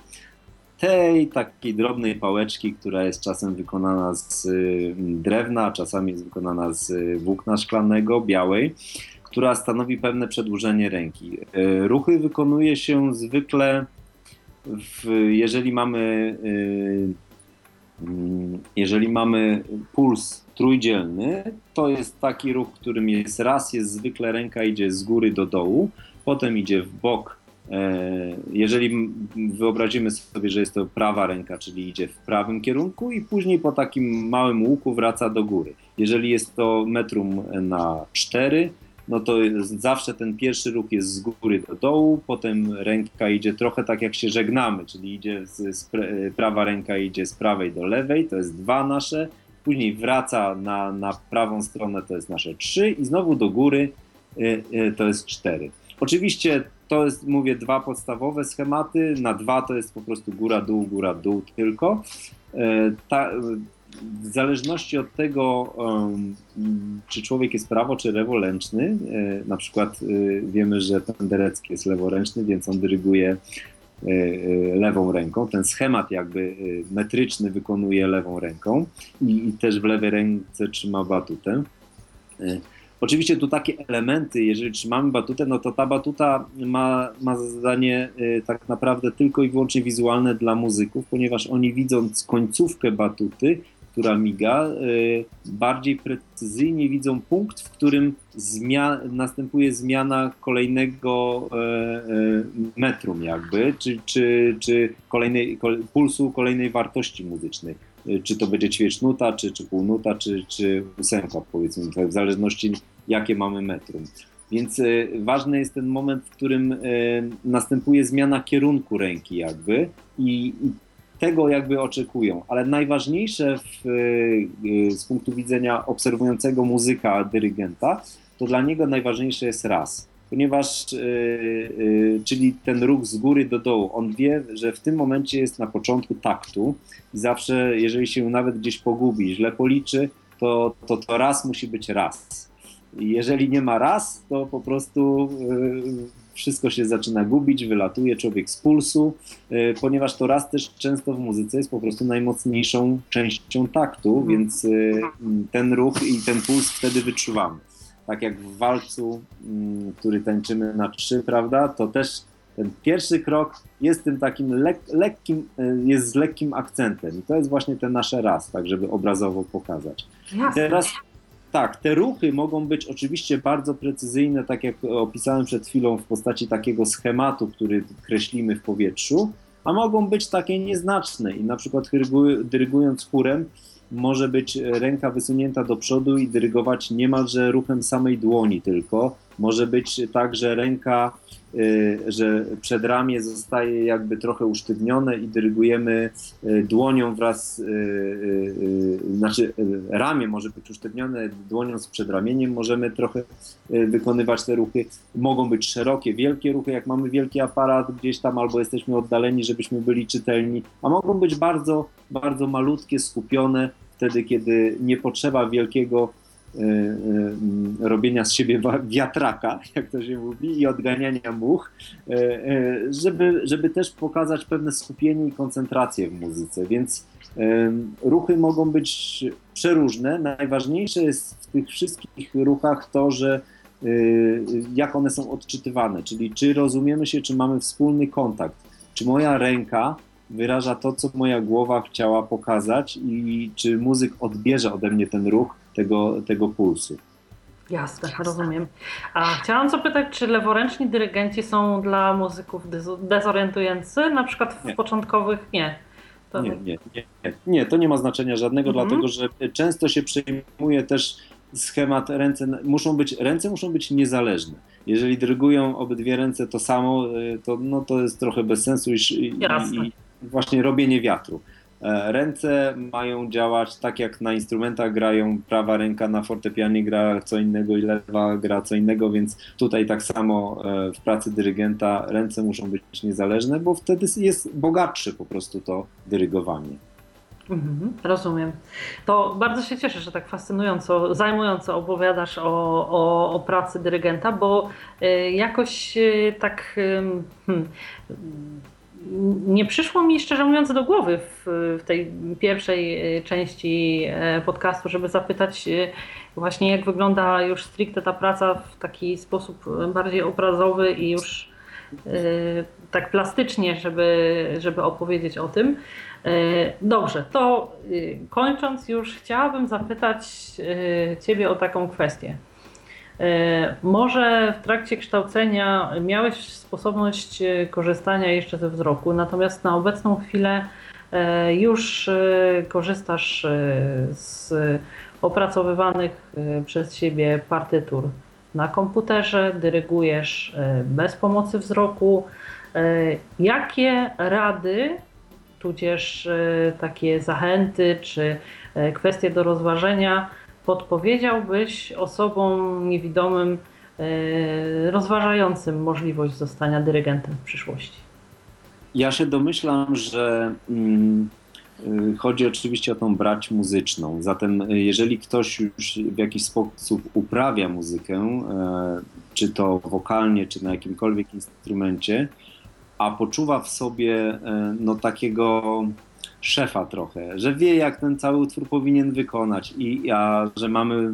tej takiej drobnej pałeczki, która jest czasem wykonana z y, drewna, czasami jest wykonana z y, włókna szklanego, białej, która stanowi pewne przedłużenie ręki. Ruchy wykonuje się zwykle, w, jeżeli mamy mm, jeżeli mamy puls trójdzielny, to jest taki ruch, którym jest raz, jest zwykle ręka idzie z góry do dołu, potem idzie w bok E, Jeżeli wyobrazimy sobie, że jest to prawa ręka, czyli idzie w prawym kierunku i później po takim małym łuku wraca do góry. Jeżeli jest to metrum na 4, no to zawsze ten pierwszy ruch jest z góry do dołu, potem ręka idzie trochę tak jak się żegnamy, czyli idzie z, z prawa ręka idzie z prawej do lewej, to jest dwa nasze później wraca na, na prawą stronę, to jest nasze 3 i znowu do góry to jest 4. Oczywiście to jest, mówię, dwa podstawowe schematy. Na dwa to jest po prostu góra-dół, góra-dół tylko. Ta, w zależności od tego, czy człowiek jest prawo czy leworęczny, na przykład wiemy, że Penderecki jest leworęczny, więc on dyryguje lewą ręką. Ten schemat jakby metryczny wykonuje lewą ręką i, i też w lewej ręce trzyma batutę. Oczywiście tu takie elementy, jeżeli trzymamy batutę, no to ta batuta ma, ma zadanie tak naprawdę tylko i wyłącznie wizualne dla muzyków, ponieważ oni widząc końcówkę batuty, która miga, bardziej precyzyjnie widzą punkt, w którym zmia następuje zmiana kolejnego metrum jakby, czy, czy, czy kolejnej, pulsu kolejnej wartości muzycznej czy to będzie ćwierćnuta, czy, czy półnuta, czy, czy ósemka powiedzmy, w zależności jakie mamy metrum. Więc ważny jest ten moment, w którym następuje zmiana kierunku ręki jakby i, i tego jakby oczekują, ale najważniejsze w, y, z punktu widzenia obserwującego muzyka, dyrygenta, to dla niego najważniejsze jest raz. Ponieważ, yy, yy, czyli ten ruch z góry do dołu, on wie, że w tym momencie jest na początku taktu i zawsze, jeżeli się nawet gdzieś pogubi, źle policzy, to to, to raz musi być raz. Jeżeli nie ma raz, to po prostu wszystko się zaczyna gubić, wylatuje człowiek z pulsu, yy, ponieważ to raz też często w muzyce jest po prostu najmocniejszą częścią taktu, mhm. więc yy, ten ruch i ten puls wtedy wyczuwamy tak jak w walcu, mm, który tańczymy na trzy, prawda, to też ten pierwszy krok jest tym takim lek, lekkim, e, jest z lekkim akcentem i to jest właśnie ten nasze raz, tak żeby obrazowo pokazać. Jasne. Teraz tak, te ruchy mogą być oczywiście bardzo precyzyjne, tak jak opisałem przed chwilą w postaci takiego schematu, który kreślimy w powietrzu, a mogą być takie nieznaczne i na przykład dyrygując chórem może być ręka wysunięta do przodu i dyrygować niemalże ruchem samej dłoni tylko. Może być tak, że ręka, że przedramię zostaje jakby trochę usztywnione i dyrygujemy y, dłonią wraz, y, znaczy ramię może być usztywnione dłonią z przedramieniem, możemy trochę wykonywać te ruchy. Mogą być szerokie, wielkie ruchy, jak mamy wielki aparat gdzieś tam albo jesteśmy oddaleni, żebyśmy byli czytelni, a mogą być bardzo, bardzo malutkie, skupione, wtedy, kiedy nie potrzeba wielkiego y, y, robienia z siebie wiatraka, jak to się mówi, i odganiania much, y, żeby, żeby też pokazać pewne skupienie i koncentrację w muzyce. Więc ruchy mogą być przeróżne. Najważniejsze jest w tych wszystkich ruchach to, że jak one są odczytywane, czyli czy rozumiemy się, czy mamy wspólny kontakt, czy moja ręka wyraża to, co moja głowa chciała pokazać i czy muzyk odbierze ode mnie ten ruch tego, tego pulsu. Jasne, rozumiem. A chciałam zapytać, czy leworęczni dyrygenci są dla muzyków dezorientujący, na przykład w nie. początkowych nie. To... Nie, nie, nie, nie, to nie ma znaczenia żadnego, mhm. dlatego że często się przejmuje też schemat ręce muszą być ręce muszą być niezależne. Jeżeli dyrygują obydwie ręce to samo, y, to, no, to jest trochę bez sensu i, i, właśnie robienie wiatru. E, ręce mają działać tak jak na instrumentach grają, prawa ręka na fortepianie gra co innego i lewa gra co innego, więc tutaj tak samo e, w pracy dyrygenta ręce muszą być niezależne, bo wtedy jest bogatsze po prostu to dyrygowanie. Mhm, rozumiem. To bardzo się cieszę, że tak fascynująco, zajmująco opowiadasz o, o, o pracy dyrygenta, bo y, jakoś tak. Hmm, nie przyszło mi szczerze mówiąc do głowy w, w, tej pierwszej e, części e, podcastu, żeby zapytać e, właśnie jak wygląda już stricte ta praca w taki sposób bardziej obrazowy i już tak plastycznie, żeby, żeby opowiedzieć o tym. Dobrze, to kończąc już chciałabym zapytać Ciebie o taką kwestię. E, może w trakcie kształcenia miałeś sposobność e, korzystania jeszcze ze wzroku, natomiast na obecną chwilę e, już korzystasz z opracowywanych przez siebie partytur na komputerze, dyrygujesz bez pomocy wzroku. Jakie rady, tudzież takie zachęty czy kwestie do rozważenia. Podpowiedziałbyś osobom niewidomym rozważającym możliwość zostania dyrygentem w przyszłości? Ja się domyślam, że mm, y, chodzi oczywiście o tą brać muzyczną. Zatem, y, jeżeli ktoś już w jakiś sposób uprawia muzykę, e, czy to wokalnie, czy na jakimkolwiek instrumencie, a poczuwa w sobie e, no, takiego szefa trochę, że wie, jak ten cały utwór powinien wykonać, i a że mamy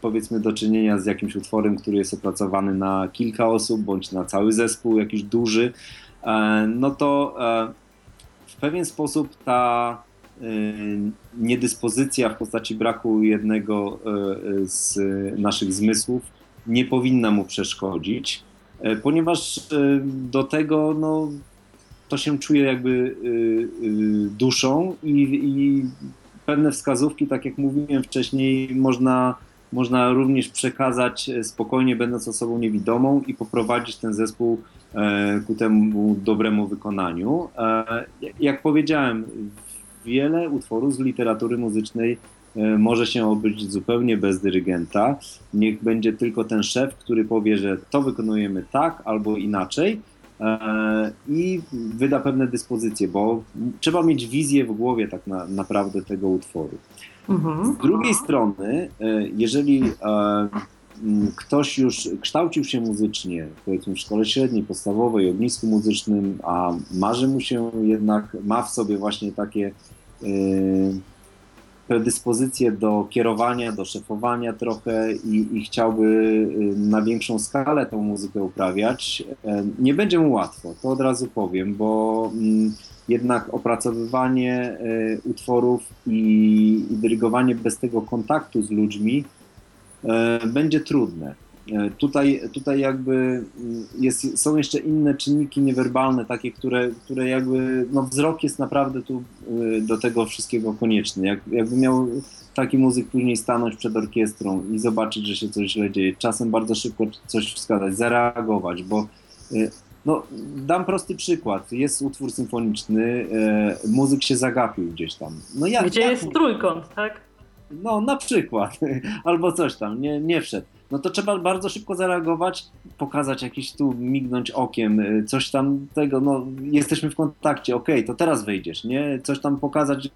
powiedzmy do czynienia z jakimś utworem, który jest opracowany na kilka osób, bądź na cały zespół, jakiś duży, E, no to e, w pewien sposób ta e, niedyspozycja w postaci braku jednego z naszych zmysłów nie powinna mu przeszkodzić, ponieważ do tego no, to się czuje jakby duszą i, i pewne wskazówki, tak jak mówiłem wcześniej, można, można również przekazać spokojnie, będąc osobą niewidomą i poprowadzić ten zespół E, ku temu dobremu wykonaniu. E, jak powiedziałem, wiele utworów z literatury muzycznej e, może się obyć zupełnie bez dyrygenta. Niech będzie tylko ten szef, który powie, że to wykonujemy tak albo inaczej i wyda pewne dyspozycje, bo trzeba mieć wizję w głowie tak na, naprawdę tego utworu. Mhm. Z drugiej strony, jeżeli Mm, ktoś już kształcił się muzycznie, powiedzmy w szkole średniej, podstawowej, ognisku muzycznym, a marzy mu się jednak, ma w sobie właśnie takie predyspozycje do kierowania, do szefowania trochę i, i chciałby y, na większą skalę tą muzykę uprawiać, yy, nie będzie mu łatwo, to od razu powiem, bo yy, jednak opracowywanie y, utworów i, i dyrygowanie bez tego kontaktu z ludźmi E, będzie trudne. E, tutaj, tutaj jakby mm, jest, są jeszcze inne czynniki niewerbalne, takie, które, które jakby, no wzrok jest naprawdę tu e, do tego wszystkiego konieczny. Jak, jakby miał taki muzyk później stanąć przed orkiestrą i zobaczyć, że się coś źle dzieje, czasem bardzo szybko coś wskazać, zareagować, bo no, dam prosty przykład. Jest utwór symfoniczny, muzyk się zagapił gdzieś tam. No jak, Gdzie jak... jest trójkąt, tak? no na przykład, albo coś tam, nie, nie wszedł. No to trzeba bardzo szybko zareagować, pokazać jakiś tu, mignąć okiem, y, coś tam tego, no jesteśmy w kontakcie, okej, okay, to teraz wyjdziesz, nie? Coś tam pokazać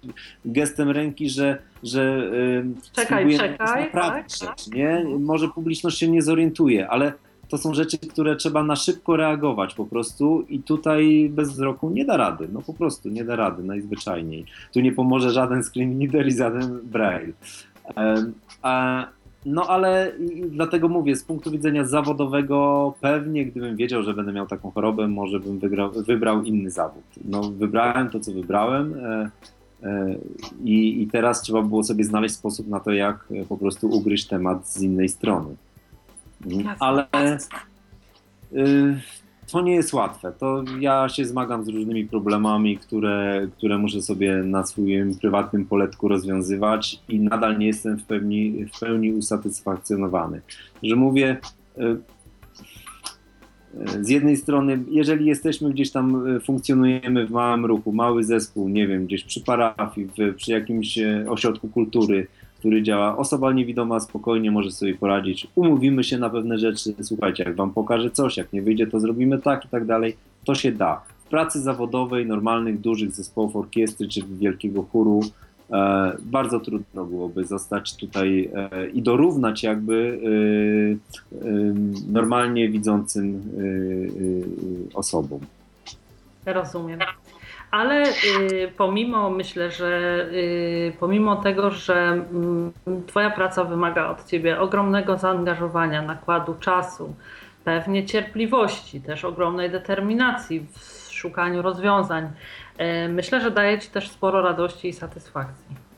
gestem ręki, że, że yy, czekaj, czekaj, naprawdę tak, rzecz, nie? Może publiczność się nie zorientuje, ale to są rzeczy, które trzeba na szybko reagować po prostu i tutaj bez wzroku nie da rady, no po prostu nie da rady, najzwyczajniej. Tu nie pomoże żaden screen reader i żaden braille. No ale dlatego mówię, z punktu widzenia zawodowego, pewnie gdybym wiedział, że będę miał taką chorobę, może bym wygrał, wybrał inny zawód. No wybrałem to, co wybrałem e, e, i, i teraz trzeba było sobie znaleźć sposób na to, jak po prostu ugryźć temat z innej strony. Ale y, to nie jest łatwe. To ja się zmagam z różnymi problemami, które, które muszę sobie na swoim prywatnym poletku rozwiązywać i nadal nie jestem w pełni, w pełni usatysfakcjonowany. Że mówię, y, y, z jednej strony, jeżeli jesteśmy gdzieś tam, funkcjonujemy w małym ruchu, mały zespół, nie wiem, gdzieś przy parafii, przy jakimś ośrodku kultury, który działa. Osoba niewidoma spokojnie może sobie poradzić. Umówimy się na pewne rzeczy. Słuchajcie, jak wam pokażę coś, jak nie wyjdzie, to zrobimy tak i tak dalej. To się da. W pracy zawodowej, normalnych, dużych zespołów orkiestry czy wielkiego chóru e, bardzo trudno byłoby zostać tutaj e, i dorównać jakby e, e normalnie widzącym e, e, osobom. Rozumiem ale y, pomimo, myślę, że y, pomimo tego, że y, Twoja praca wymaga od Ciebie ogromnego zaangażowania, nakładu czasu, pewnie cierpliwości, też ogromnej determinacji w szukaniu rozwiązań, y, myślę, że daje Ci też sporo radości i satysfakcji.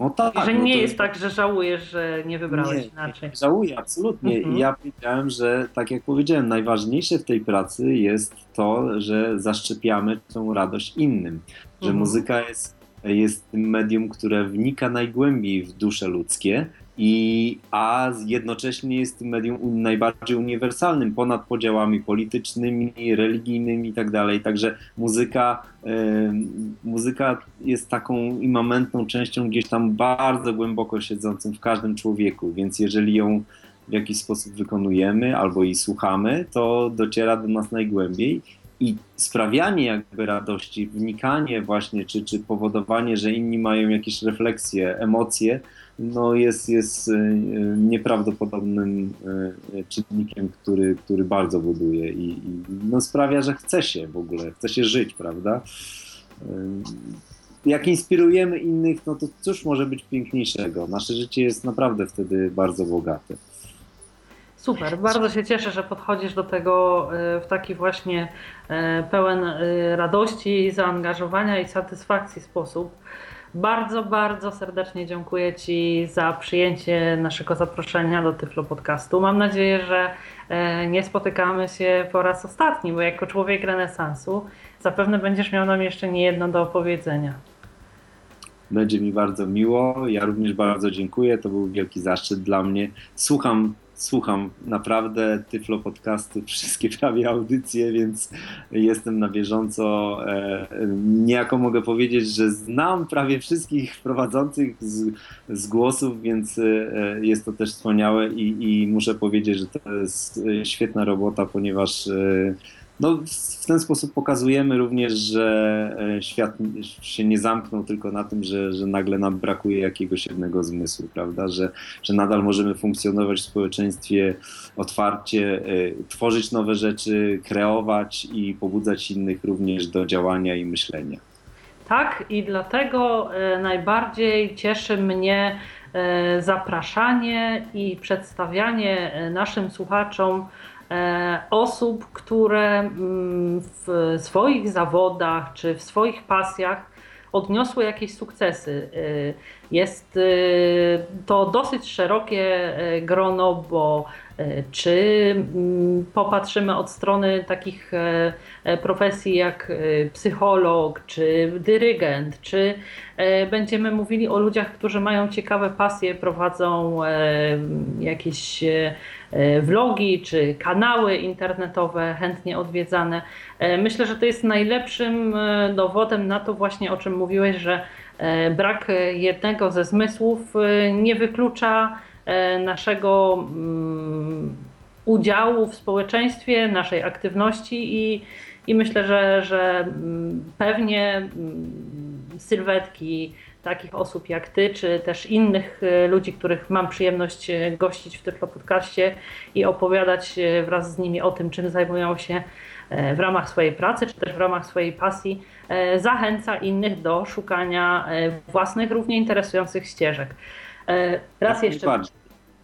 No tak, że nie no jest tak, że żałujesz, że nie wybrałeś nie, inaczej. Nie, żałuję, absolutnie. Mhm. I ja powiedziałem, że tak jak powiedziałem, najważniejsze w tej pracy jest to, że zaszczepiamy tą radość innym. Że mhm. muzyka jest, jest tym medium, które wnika najgłębiej w dusze ludzkie I, a jednocześnie jest medium najbardziej uniwersalnym, ponad podziałami politycznymi, religijnymi itd. Tak Także muzyka, y, muzyka jest taką imamentną częścią gdzieś tam bardzo głęboko siedzącą w każdym człowieku, więc jeżeli ją w jakiś sposób wykonujemy albo jej słuchamy, to dociera do nas najgłębiej i sprawianie jakby radości, wnikanie właśnie, czy, czy powodowanie, że inni mają jakieś refleksje, emocje, no jest, jest e, nieprawdopodobnym e, czynnikiem, który, który bardzo buduje i, i no sprawia, że chce się w ogóle, chce się żyć, prawda? E, jak inspirujemy innych, no to cóż może być piękniejszego? Nasze życie jest naprawdę wtedy bardzo bogate. Super, bardzo się cieszę, że podchodzisz do tego w taki właśnie pełen radości, zaangażowania i satysfakcji sposób. Bardzo, bardzo serdecznie dziękuję Ci za przyjęcie naszego zaproszenia do Tyflo Podcastu. Mam nadzieję, że nie spotykamy się po raz ostatni, bo jako człowiek renesansu zapewne będziesz miał nam jeszcze nie jedno do opowiedzenia. Będzie mi bardzo miło. Ja również bardzo dziękuję. To był wielki zaszczyt dla mnie. Słucham słucham naprawdę Tyflo podcastu, wszystkie prawie audycje, więc jestem na bieżąco. E, niejako mogę powiedzieć, że znam prawie wszystkich prowadzących z, z głosów, więc e, jest to też wspaniałe i, i muszę powiedzieć, że to jest świetna robota, ponieważ e, no, w ten sposób pokazujemy również, że e, świat się nie zamknął tylko na tym, że, że nagle nam brakuje jakiegoś jednego zmysłu, prawda? Że, że nadal możemy funkcjonować w społeczeństwie otwarcie, e, tworzyć nowe rzeczy, kreować i pobudzać innych również do działania i myślenia. Tak, i dlatego e, najbardziej cieszy mnie zapraszanie i przedstawianie naszym słuchaczom osób, które mm, w swoich zawodach czy w swoich pasjach odniosły jakieś sukcesy. E, jest e, to dosyć szerokie grono, bo czy mm, popatrzymy od strony takich profesji jak psycholog, czy dyrygent, czy będziemy mówili o ludziach, którzy mają ciekawe pasje, prowadzą jakieś E, vlogi czy kanały internetowe chętnie odwiedzane. E, myślę, że to jest najlepszym e, dowodem na to właśnie, o czym mówiłeś, że brak jednego ze zmysłów nie wyklucza naszego mm, udziału w społeczeństwie, naszej aktywności i, i myślę, że, że mm, pewnie mm, sylwetki, takich osób jak ty, czy też innych e, ludzi, których mam przyjemność e, gościć w Tyflo Podcaście i opowiadać e, wraz z nimi o tym, czym zajmują się w ramach swojej pracy, czy też w ramach swojej pasji, zachęca innych do szukania własnych, równie interesujących ścieżek. Raz jeszcze.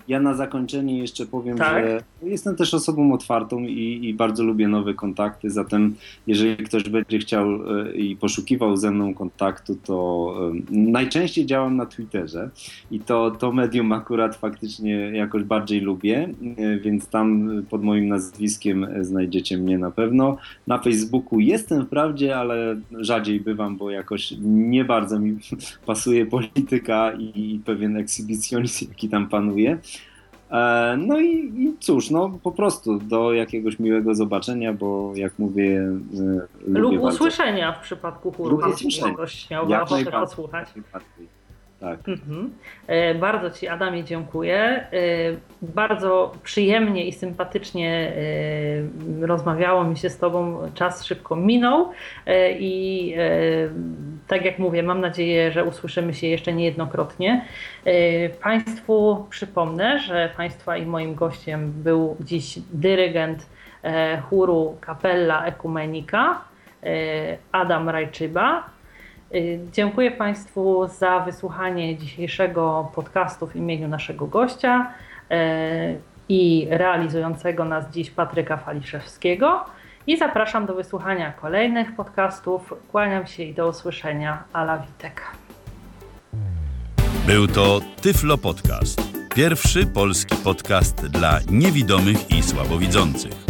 Ja na zakończenie jeszcze powiem, tak? że jestem też osobą otwartą i, i, bardzo lubię nowe kontakty, zatem jeżeli ktoś będzie chciał e, i poszukiwał ze mną kontaktu, to e, najczęściej działam na Twitterze i to, to medium akurat faktycznie jakoś bardziej lubię, e, więc tam pod moim nazwiskiem znajdziecie mnie na pewno. Na Facebooku jestem wprawdzie, ale rzadziej bywam, bo jakoś nie bardzo mi pasuje polityka i, pewien ekshibicjonizm, jaki tam panuje. E, no i, i, cóż, no po prostu do jakiegoś miłego zobaczenia, bo jak mówię. E, Lub usłyszenia w przypadku chóru, jeśli ktoś miałby ochotę posłuchać. Tak. Mhm. E, bardzo Ci, Adamie, dziękuję. E, bardzo przyjemnie i sympatycznie e, rozmawiało mi się z Tobą. Czas szybko minął i tak jak mówię, mam nadzieję, że usłyszymy się jeszcze niejednokrotnie. Państwu przypomnę, że Państwa i moim gościem był dziś dyrygent chóru Kapella Ekumenika Adam Rajczyba. Y, dziękuję Państwu za wysłuchanie dzisiejszego podcastu w imieniu naszego gościa y, i realizującego nas dziś Patryka Faliszewskiego. I zapraszam do wysłuchania kolejnych podcastów. Kłaniam się i do usłyszenia. Ala Witek. Był to Tyflo Podcast. Pierwszy polski podcast dla niewidomych i słabowidzących.